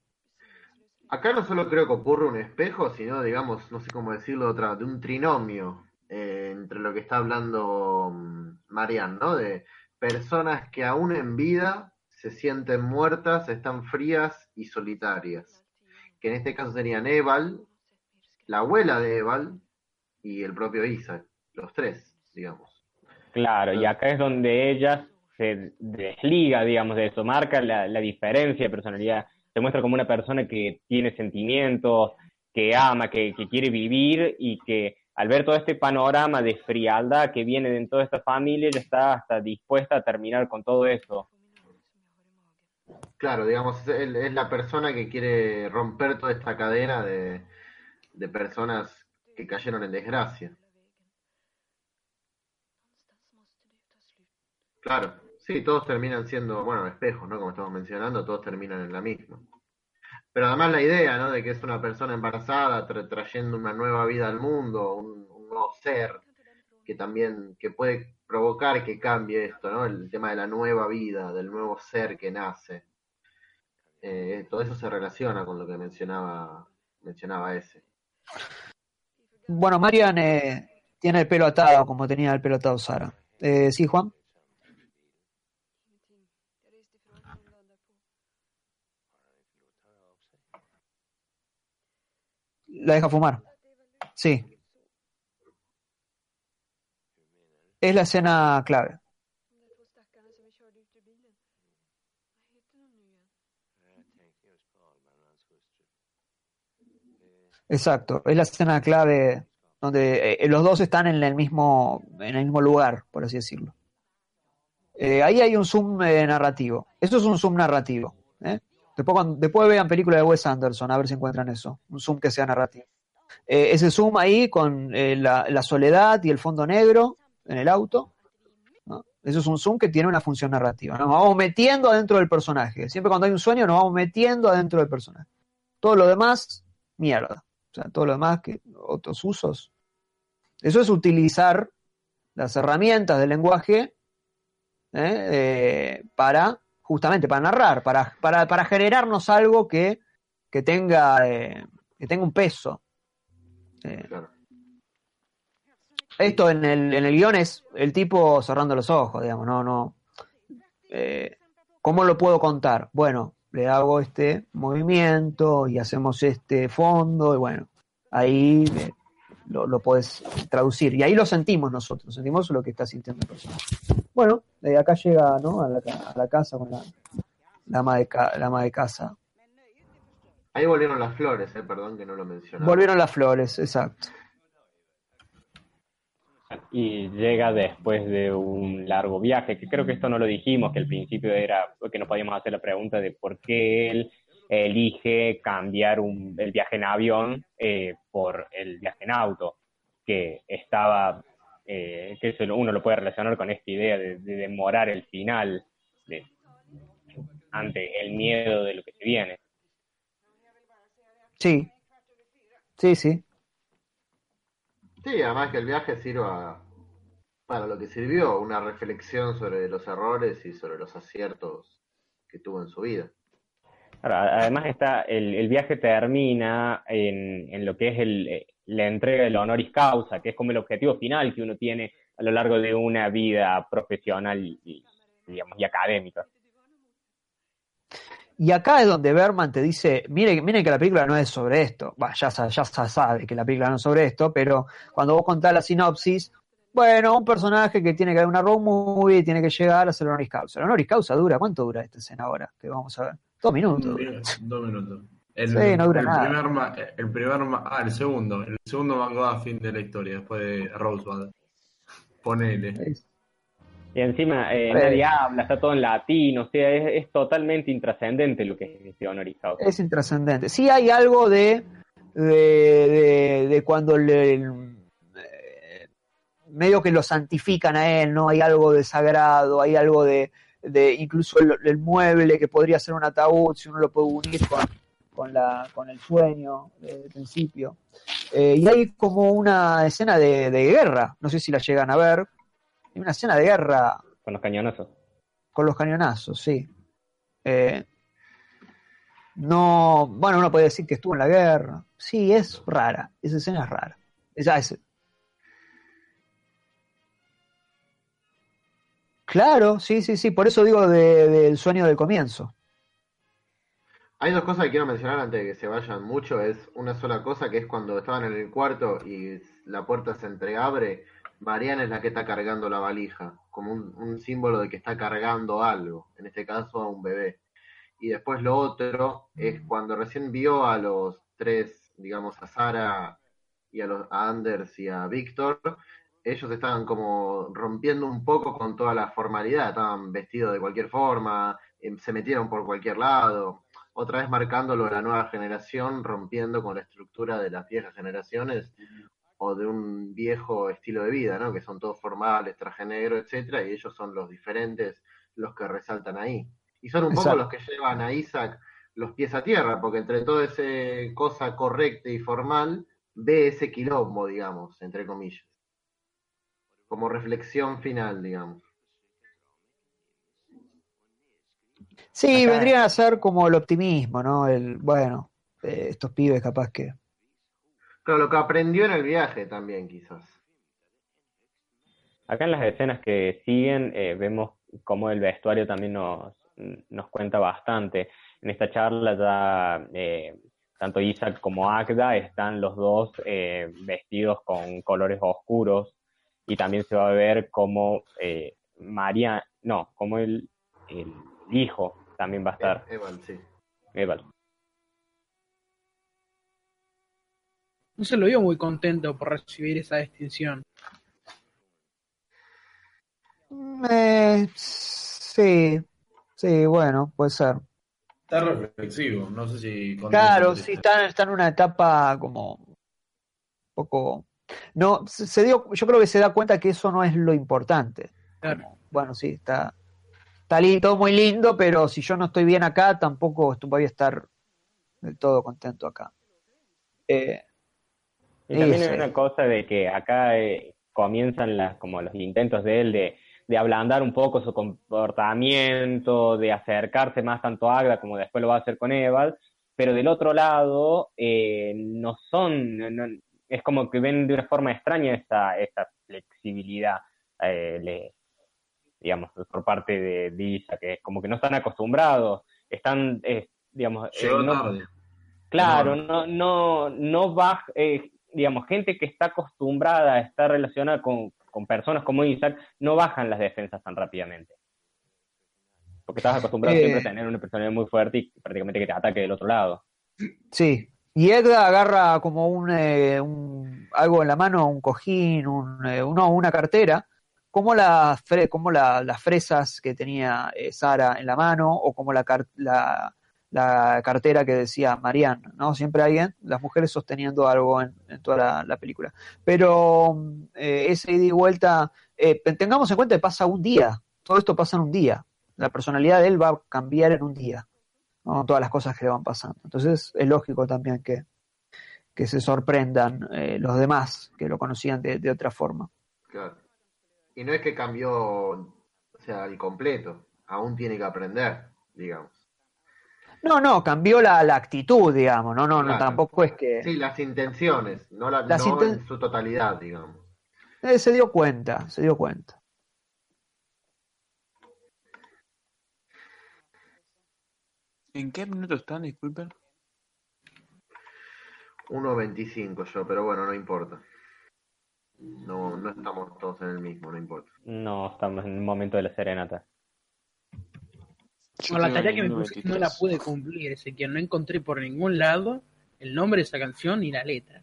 Acá no solo creo que ocurre un espejo, sino, digamos, no sé cómo decirlo, otra, de un trinomio eh, entre lo que está hablando mm, Marian, ¿no? De personas que aún en vida se sienten muertas, están frías y solitarias. Que en este caso serían Eval, la abuela de Eval y el propio Isaac, los tres, digamos. Claro, y acá es donde ella se desliga, digamos, de eso, marca la, diferencia de personalidad se muestra como una persona que tiene sentimientos, que ama, que, quiere vivir y que al ver todo este panorama de frialdad que viene dentro de esta familia, está hasta dispuesta a terminar con todo eso. Claro, digamos, es, la persona que quiere romper toda esta cadena de, de personas que cayeron en desgracia. Claro. Sí, todos terminan siendo, bueno, espejos, ¿no? Como estamos mencionando, todos terminan en la misma. Pero además la idea, ¿no? De que es una persona embarazada trayendo una nueva vida al mundo, un, nuevo ser que también, que puede provocar que cambie esto, ¿no? El tema de la nueva vida, del nuevo ser que nace. Eh, todo eso se relaciona con lo que mencionaba, mencionaba ese. Bueno, Marian eh, tiene el pelo atado, como tenía el pelo atado Sara. Eh, ¿Sí, Juan? la deja fumar. Sí. Es la escena clave. Exacto, es la escena clave donde eh, los dos están en el mismo en el mismo lugar, por así decirlo. Eh, ahí hay un zoom eh, narrativo. Eso es un zoom narrativo. Después, después vean películas de Wes Anderson, a ver si encuentran eso. Un zoom que sea narrativo. Ese zoom ahí con la, soledad y el fondo negro en el auto. Eso es un zoom que tiene una función narrativa. Nos vamos metiendo adentro del personaje. Siempre cuando hay un sueño nos vamos metiendo adentro del personaje. Todo lo demás, mierda. O sea, todo lo demás, que otros usos. Eso es utilizar las herramientas del lenguaje ¿eh? para justamente para narrar, para, para, para generarnos algo que, que tenga, eh, que tenga un peso. Eh, esto en el, en el guion es el tipo cerrando los ojos, digamos, no, no. Eh, ¿Cómo lo puedo contar? Bueno, le hago este movimiento y hacemos este fondo y bueno, ahí lo, lo puedes traducir. Y ahí lo sentimos nosotros, sentimos lo que está sintiendo el personaje. Bueno, de acá llega ¿no? a, la, casa con la, la, ama de la ama de casa. Ahí volvieron las flores, eh, perdón que no lo mencioné. Volvieron las flores, exacto. Y llega después de un largo viaje, que creo que esto no lo dijimos, que al principio era que no podíamos hacer la pregunta de por qué él elige cambiar el viaje en avión eh, por el viaje en auto, que estaba, eh, que eso uno lo puede relacionar con esta idea de, demorar el final ante el miedo de lo que se viene. Sí, sí, sí. Sí, además que el viaje sirva para lo que sirvió, una reflexión sobre los errores y sobre los aciertos que tuvo en su vida además está, el, viaje termina en, lo que es el, la entrega del honoris causa, que es como el objetivo final que uno tiene a lo largo de una vida profesional y, digamos, y académica. Y acá es donde Berman te dice, miren, miren que la película no es sobre esto. ya, ya sabe que la película no es sobre esto, pero cuando vos contás la sinopsis, bueno, un personaje que tiene que dar una road movie tiene que llegar a hacer honoris causa. El honoris causa dura, ¿cuánto dura esta escena ahora? Que vamos a ver. Dos minutos. Dos minutos. El, sí, no dura el nada. Primer, el primer, ah, el segundo. El segundo manga a fin de la historia, después de Rosebud. Ponele. Y encima eh, nadie habla, está todo en latino, o sea, es, totalmente intrascendente lo que es este honorizado. Es intrascendente. Sí hay algo de, de, de, cuando le, medio que lo santifican a él, ¿no? Hay algo de sagrado, hay algo de, de incluso el, mueble que podría ser un ataúd, si uno lo puede unir con, con, la, con el sueño del principio. Eh, y hay como una escena de, guerra, no sé si la llegan a ver, hay una escena de guerra. Con los cañonazos. Con los cañonazos, sí. Eh, no, bueno, uno puede decir que estuvo en la guerra. Sí, es rara, esa escena es rara. Esa es, Claro, sí, sí, sí, por eso digo del sueño del comienzo. Hay dos cosas que quiero mencionar antes de que se vayan mucho. Es una sola cosa que es cuando estaban en el cuarto y la puerta se entreabre. Mariana es la que está cargando la valija, como un, símbolo de que está cargando algo, en este caso a un bebé. Y después lo otro es cuando recién vio a los tres, digamos, a Sara y a, los, a Anders y a Víctor, ellos estaban como rompiendo un poco con toda la formalidad, estaban vestidos de cualquier forma, em, se metieron por cualquier lado, otra vez marcándolo la nueva generación, rompiendo con la estructura de las viejas generaciones o de un viejo estilo de vida, ¿no? Que son todos formales, traje negro, etcétera, y ellos son los diferentes los que resaltan ahí. Y son un poco los que llevan a Isaac los pies a tierra, porque entre toda esa cosa correcta y formal, ve ese quilombo, digamos, entre comillas como reflexión final, digamos. Sí, vendría a ser como el optimismo, ¿no? El, bueno, eh, estos pibes capaz que... Claro, lo que aprendió en el viaje también, quizás. Acá en las escenas que siguen eh, vemos cómo el vestuario también nos, nos cuenta bastante. En esta charla ya eh, tanto Isaac como Agda están los dos vestidos con colores oscuros, y también se va a ver como eh, María, no, como el, el, hijo también va a estar. Eval, sí. Eval. No se lo vio muy contento por recibir esa distinción. Eh, sí, sí, bueno, puede ser. Está reflexivo, no sé si... Claro, sí, está, está en una etapa como un poco no, se dio, yo creo que se da cuenta que eso no es lo importante. bueno, sí, está, está todo muy lindo, pero si yo no estoy bien acá, tampoco voy a estar del todo contento acá. Eh, y también hay una cosa de que acá eh, comienzan las, como los intentos de él de, de ablandar un poco su comportamiento, de acercarse más tanto a Agda como después lo va a hacer con Eval, pero del otro lado eh, no son, es como que ven de una forma extraña esa, esa flexibilidad, eh, digamos, por parte de, Disa, que es como que no están acostumbrados, están, digamos, eh, claro, no, no, no va, eh, digamos, gente que está acostumbrada a estar relacionada con, con personas como Isaac, no bajan las defensas tan rápidamente. Porque estás acostumbrado siempre a tener una personalidad muy fuerte y prácticamente que te ataque del otro lado. Sí, y Edda agarra como eh, un, algo en la mano, un cojín, un, eh, una cartera, como, la, como las fresas que tenía eh, Sara en la mano, o como la, la, la cartera que decía Marianne, ¿no? Siempre hay las mujeres sosteniendo algo en, toda la, película. Pero ese ida y vuelta, tengamos en cuenta que pasa un día, todo esto pasa en un día. La personalidad de él va a cambiar en un día todas las cosas que le van pasando. Entonces es lógico también que, que se sorprendan eh, los demás que lo conocían de, otra forma. Claro. Y no es que cambió, o sea, el completo, aún tiene que aprender, digamos. No, no, cambió la, la actitud, digamos, no, no, no, tampoco es que... Sí, las intenciones, no, la, no en su totalidad, digamos. Eh, se dio cuenta, se dio cuenta. ¿En qué minuto están? Disculpen. 1.25 yo, pero bueno, no importa. No, no estamos todos en el mismo, no importa. No, estamos en un momento de la serenata. La tarea que me puse no la pude cumplir, ese que no encontré por ningún lado el nombre de esa canción ni la letra.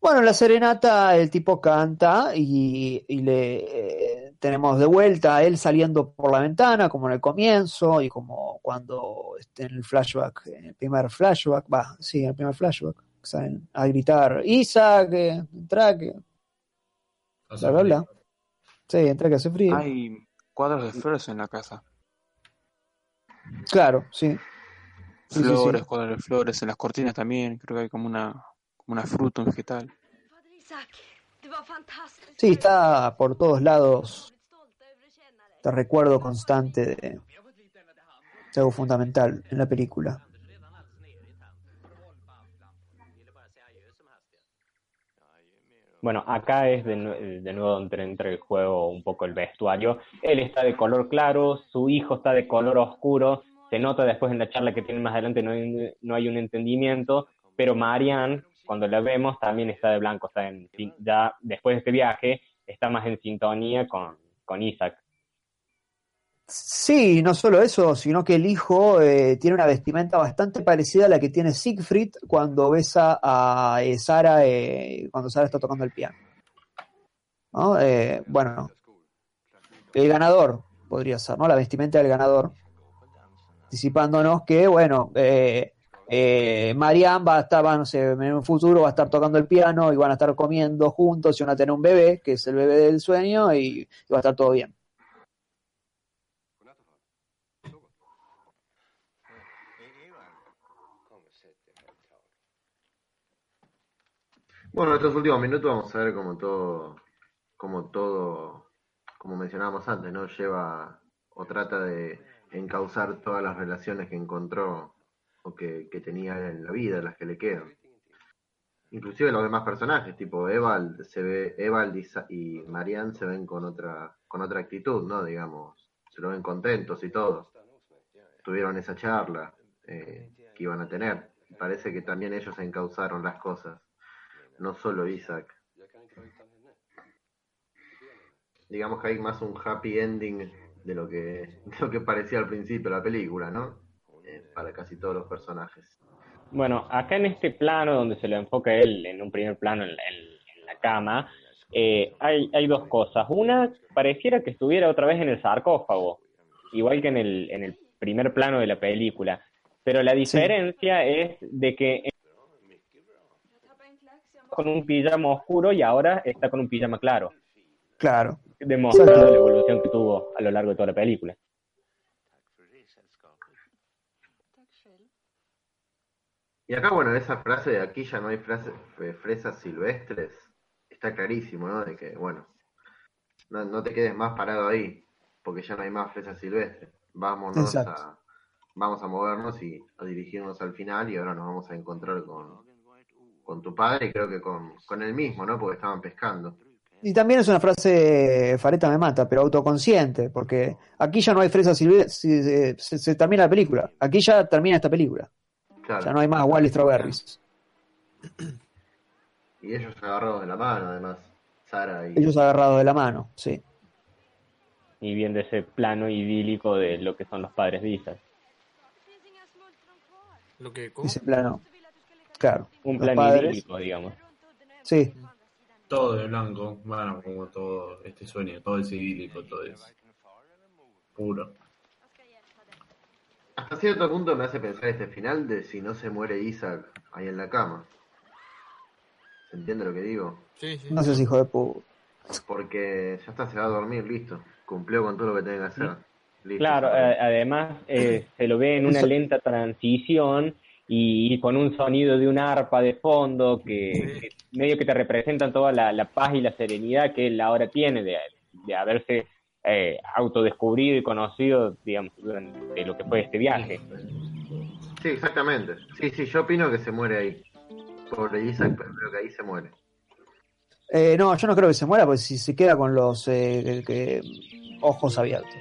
Bueno, la serenata el tipo canta y, le eh, tenemos de vuelta a él saliendo por la ventana, como en el comienzo y como cuando esté en el flashback, en el primer flashback, va, sí, en el primer flashback. salen a gritar, Isaac, eh, entra que... Bla, bla, bla. Sí, entra que hace frío. Hay cuadros de flores en la casa. Claro, sí. Sí, sí, sí. Flores, cuadros de flores, en las cortinas también. Creo que hay como una, como una fruta, un vegetal. Sí, está por todos lados este recuerdo constante de, de algo fundamental en la película. Bueno, acá es de, nue- de nuevo donde entra el juego un poco el vestuario. Él está de color claro, su hijo está de color oscuro. Se nota después en la charla que tienen más adelante, no hay, no hay un entendimiento, pero Marianne, cuando la vemos, también está de blanco. Está en, ya después de este viaje, está más en sintonía con, con Isaac. Sí, no solo eso, sino que el hijo eh, tiene una vestimenta bastante parecida a la que tiene Siegfried cuando besa a eh, Sara, eh, cuando Sara está tocando el piano. ¿No? Eh, bueno, el ganador podría ser, ¿no? La vestimenta del ganador, anticipándonos que, bueno, eh, Marianne va a estar, va, no en un futuro va a estar tocando el piano y van a estar comiendo juntos y van a tener un bebé, que es el bebé del sueño, y va a estar todo bien. Bueno, en estos últimos minutos vamos a ver cómo todo, como todo, como mencionábamos antes, ¿no? Lleva o trata de encauzar todas las relaciones que encontró o que, que tenía en la vida, las que le quedan. Inclusive los demás personajes, tipo Evald, se ve, Evald y, y Marianne se ven con otra, con otra actitud, ¿no? Digamos, se lo ven contentos y todo. Tuvieron esa charla eh, que iban a tener. Parece que también ellos encauzaron las cosas no solo Isaac. Digamos que hay más un happy ending de lo que, de lo que parecía al principio de la película, ¿no? Eh, para casi todos los personajes. Bueno, acá en este plano donde se lo enfoca él en un primer plano en la, en- en la cama, eh, hay, hay dos cosas. Una, pareciera que estuviera otra vez en el sarcófago, igual que en el, en el primer plano de la película. Pero la diferencia es de que con un pijama oscuro y ahora está con un pijama claro, Claro. demostrando Exacto. la evolución que tuvo a lo largo de toda la película. Y acá, bueno, esa frase de aquí ya no hay frase- fe- fresas silvestres, está clarísimo, ¿no? De que, bueno, no, no te quedes más parado ahí, porque ya no hay más fresas silvestres. Vámonos Exacto. a, vamos a movernos y a dirigirnos al final y ahora nos vamos a encontrar con, con tu padre y creo que con, con él mismo, ¿no? Porque estaban pescando. Y también es una frase, Fareta me mata, pero autoconsciente, porque aquí ya no hay fresas silvestres, se, se- se termina la película. Aquí ya termina esta película. Claro. Ya no hay más Wally Strawberries. Y ellos agarrados de la mano, además, Sara y... Ellos agarrados de la mano, sí. Y viendo ese plano idílico de lo que son los padres de Isaac. Lo que, ¿cómo? Ese plano. Claro. Un plan padres. idílico, digamos. Sí. Todo de blanco, bueno, como todo este sueño, todo es idílico, todo es puro. Hasta cierto punto me hace pensar este final de si no se muere Isaac ahí en la cama. ¿Se entiende lo que digo? Sí, sí. No seas hijo de puta. Porque ya está, se va a dormir, listo. Cumplió con todo lo que tenía que hacer. Listo, Claro, además eh, se lo ve en una lenta transición y, con un sonido de un arpa de fondo que, que medio que te representan toda la, la paz y la serenidad que él ahora tiene de, de haberse eh, autodescubrido y conocido, digamos, durante lo que fue este viaje. Sí, exactamente. Sí, sí, yo opino que se muere ahí. Pobre Isaac, pero creo que ahí se muere. Eh, no, yo no creo que se muera, porque si se queda con los eh, que- ojos abiertos.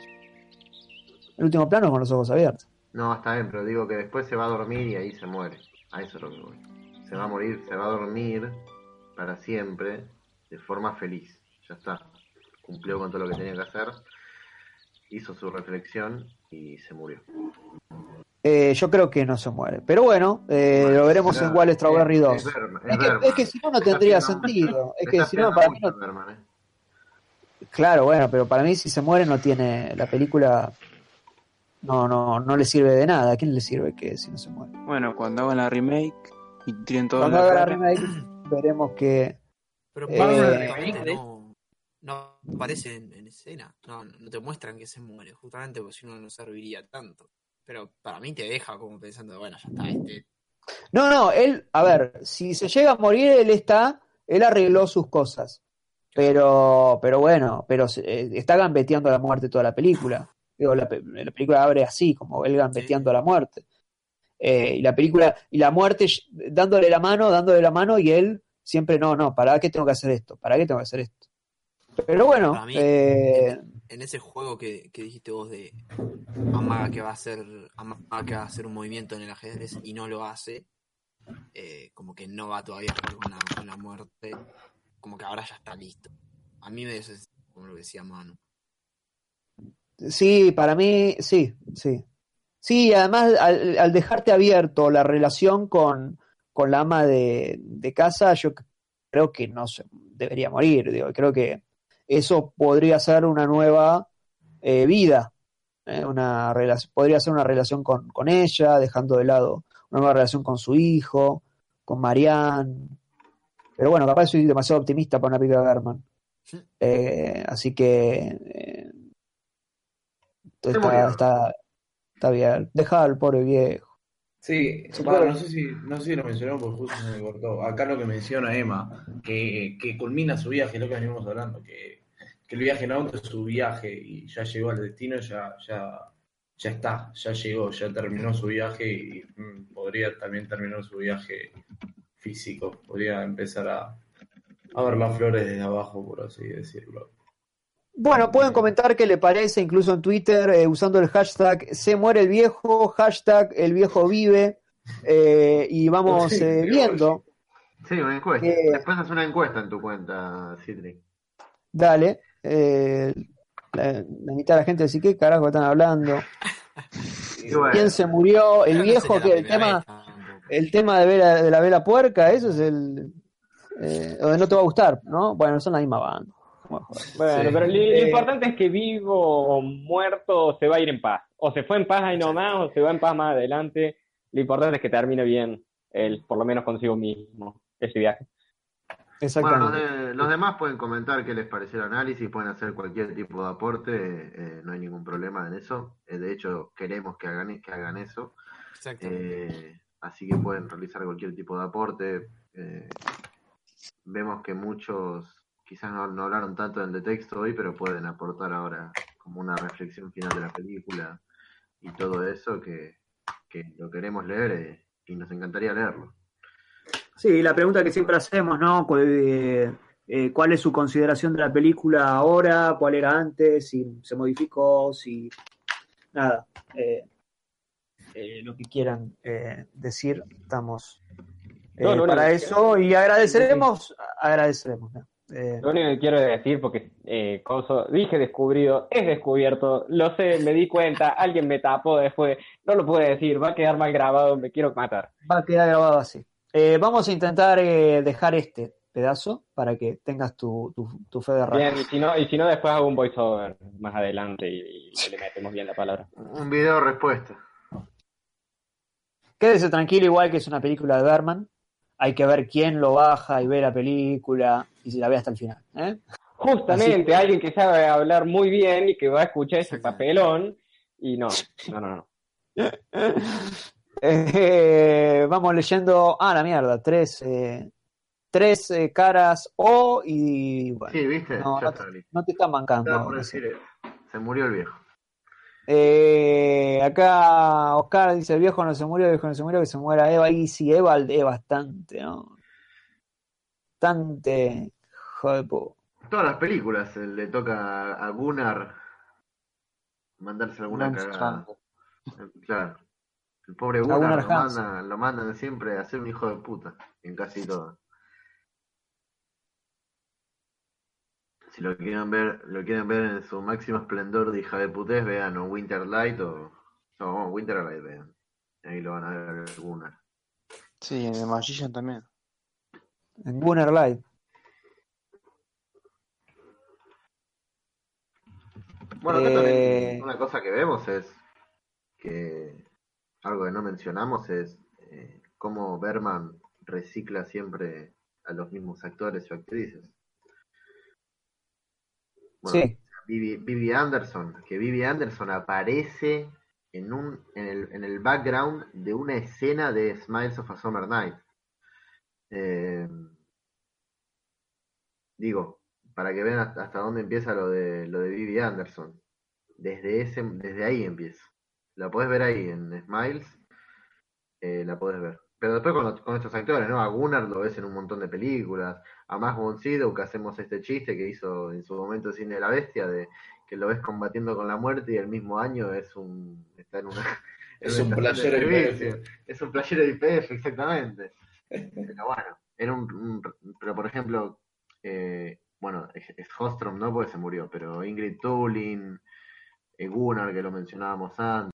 El último plano es con los ojos abiertos. No, está bien, pero digo que después se va a dormir y ahí se muere. A eso es lo que voy. Se va a morir, se va a dormir para siempre de forma feliz. Ya está. Cumplió con todo lo que tenía que hacer. Hizo su reflexión y se murió. Eh, yo creo que no se muere. Pero bueno, eh, lo veremos Será- en Wall Strawberry es- 2. es Berman, es Es que, Berman. es que si no, no tendría sentido. Es que si no, para mí no. Berman, ¿eh? Claro, bueno, pero para mí si se muere no tiene. La película no, no, no le sirve de nada. ¿A quién le sirve que si no se muere? Bueno, cuando hagan la remake, y tienen todo Cuando la haga la remake, veremos que. Pero Eh, Eh, realmente no, no aparece en, en escena. No, no te muestran que se muere, justamente porque si no, no serviría tanto. Pero para mí te deja como pensando, bueno, ya está, este. No, no, él, a ver, si se llega a morir, él está, él arregló sus cosas. Pero, pero bueno, pero eh, está gambeteando la muerte toda la película. Digo, la, pe- la película abre así, como él gambeteando la muerte. Eh, y la película, y la muerte dándole la mano, dándole la mano, y él siempre, no, no, ¿para qué tengo que hacer esto? ¿Para qué tengo que hacer esto? Pero bueno, Para mí, eh, En ese juego que, que dijiste vos de Amaga que va a hacer Amaga que va a hacer un movimiento en el ajedrez y no lo hace, eh, como que no va todavía a jugar con la, con la muerte, como que ahora ya está listo. A mí me des como lo decía Manu. Sí, para mí, sí, sí. Sí, además al, al dejarte abierto la relación con, con la ama de, de casa, yo creo que no se debería morir. Digo, creo que eso podría ser una nueva eh, vida, eh, una relación, podría ser una relación con, con ella, dejando de lado una nueva relación con su hijo, con Marianne. Pero bueno, capaz soy demasiado optimista para una película de Berman. Eh, así que está, está, está bien. Deja al pobre viejo. Sí, puede- no sé si, no sé si lo mencionó porque justo se me cortó. Acá lo que menciona Emma, que, que culmina su viaje, lo que venimos hablando, que, que el viaje en auto es su viaje y ya llegó al destino, ya, ya, ya está, ya llegó, ya terminó su viaje y mm, podría también terminar su viaje físico, podría empezar a, a ver las flores desde abajo, por así decirlo. Bueno, pueden comentar qué le parece, incluso en Twitter, eh, usando el hashtag se muere el viejo, hashtag el viejo vive, eh, y vamos Sí, eh, viendo. Sí, una encuesta. Eh, Después haces una encuesta en tu cuenta, Citri. Dale. eh, la, la mitad de la gente dice, ¿qué carajo están hablando? Bueno, ¿Quién se murió? El no viejo, que el tema, vez, el tema de, vela- de la vela puerca, eso es el... Eh, donde no te va a gustar, ¿no? Bueno, son la misma banda. Bueno, Sí. pero lo, lo Eh, importante es que vivo o muerto se va a ir en paz. O se fue en paz ahí nomás, o se va en paz más adelante. Lo importante es que termine bien él, por lo menos consigo mismo, ese viaje. bueno, los, Exactamente. de- los demás pueden comentar qué les pareció el análisis, pueden hacer cualquier tipo de aporte, eh, no hay ningún problema en eso. Eh, de hecho, queremos que hagan, que hagan eso. Eh, así que pueden realizar cualquier tipo de aporte. Eh, vemos que muchos quizás no, no hablaron tanto del de texto hoy, pero pueden aportar ahora como una reflexión final de la película y todo eso que, que lo queremos leer eh, y nos encantaría leerlo. Sí, la pregunta que siempre hacemos, ¿no? Eh, eh, ¿Cuál es su consideración de la película ahora? ¿Cuál era antes? Si se modificó, si... Nada. eh, eh, lo que quieran eh, decir, estamos eh, No, para eso y agradeceremos, agradeceremos. ¿no? Eh, Lo único que quiero decir, porque eh, coso, dije descubrido, es descubierto, lo sé, me di cuenta, alguien me tapó después, no lo pude decir, va a quedar mal grabado, me quiero matar. va a quedar grabado así. Eh, vamos a intentar eh, dejar este pedazo para que tengas tu, tu, tu fe de rato. Bien, y si no, y si no después hago un voiceover más adelante y, y le metemos bien la palabra. Un video respuesta. Quédese tranquilo, igual que es una película de Berman. Hay que ver quién lo baja y ve la película y si la ve hasta el final. ¿eh? Justamente, Así alguien que sabe hablar muy bien y que va a escuchar ese papelón, y no, no, no, no. Eh, vamos leyendo. Ah, la mierda. Tres, eh, tres eh, caras O y bueno. Sí, viste, No, está listo. no te están bancando. Por decir, se murió el viejo. Eh, acá Oscar dice: el viejo no se murió, el viejo no se murió, que se muera Eva. Y sí, Eva es bastante, ¿no? Bastante. Joder, po. Todas las películas eh, le toca a Gunnar mandarse alguna cagada. Eh, Claro. El pobre Gunnar Gunnar lo mandan, lo mandan siempre a ser un hijo de puta en casi todo. Si lo quieren ver, lo quieren ver en su máximo esplendor de hija de putés, vean o Winterlight o. No, Winterlight vean. Ahí lo van a ver Gunnar. Sí, en el Magician también. En Gunner Light. Bueno, acá Eh, también una cosa que vemos es que algo que no mencionamos es eh, cómo Berman recicla siempre a los mismos actores o actrices. Bueno, Sí, Vivi, Vivi Anderson, que Vivi Anderson aparece en un en el, en el background de una escena de Smiles of a Summer Night. Eh, digo, para que vean hasta, hasta dónde empieza lo de lo de Vivi Anderson. Desde ese, desde ahí empieza. La podés ver ahí en Smiles, eh, la podés ver. Pero después con, los- con estos actores, ¿no? A Gunnar lo ves en un montón de películas. A Max von Sydow, que hacemos este chiste que hizo en su momento Cine de la Bestia, de que lo ves combatiendo con la muerte y el mismo año es un está en una en Es una un playero servicio. Es un playero de IPF, exactamente. Pero bueno, era un, un- pero por ejemplo, eh, bueno, es, es Hostrom no porque se murió, pero Ingrid Tulin, eh, Gunnar que lo mencionábamos antes.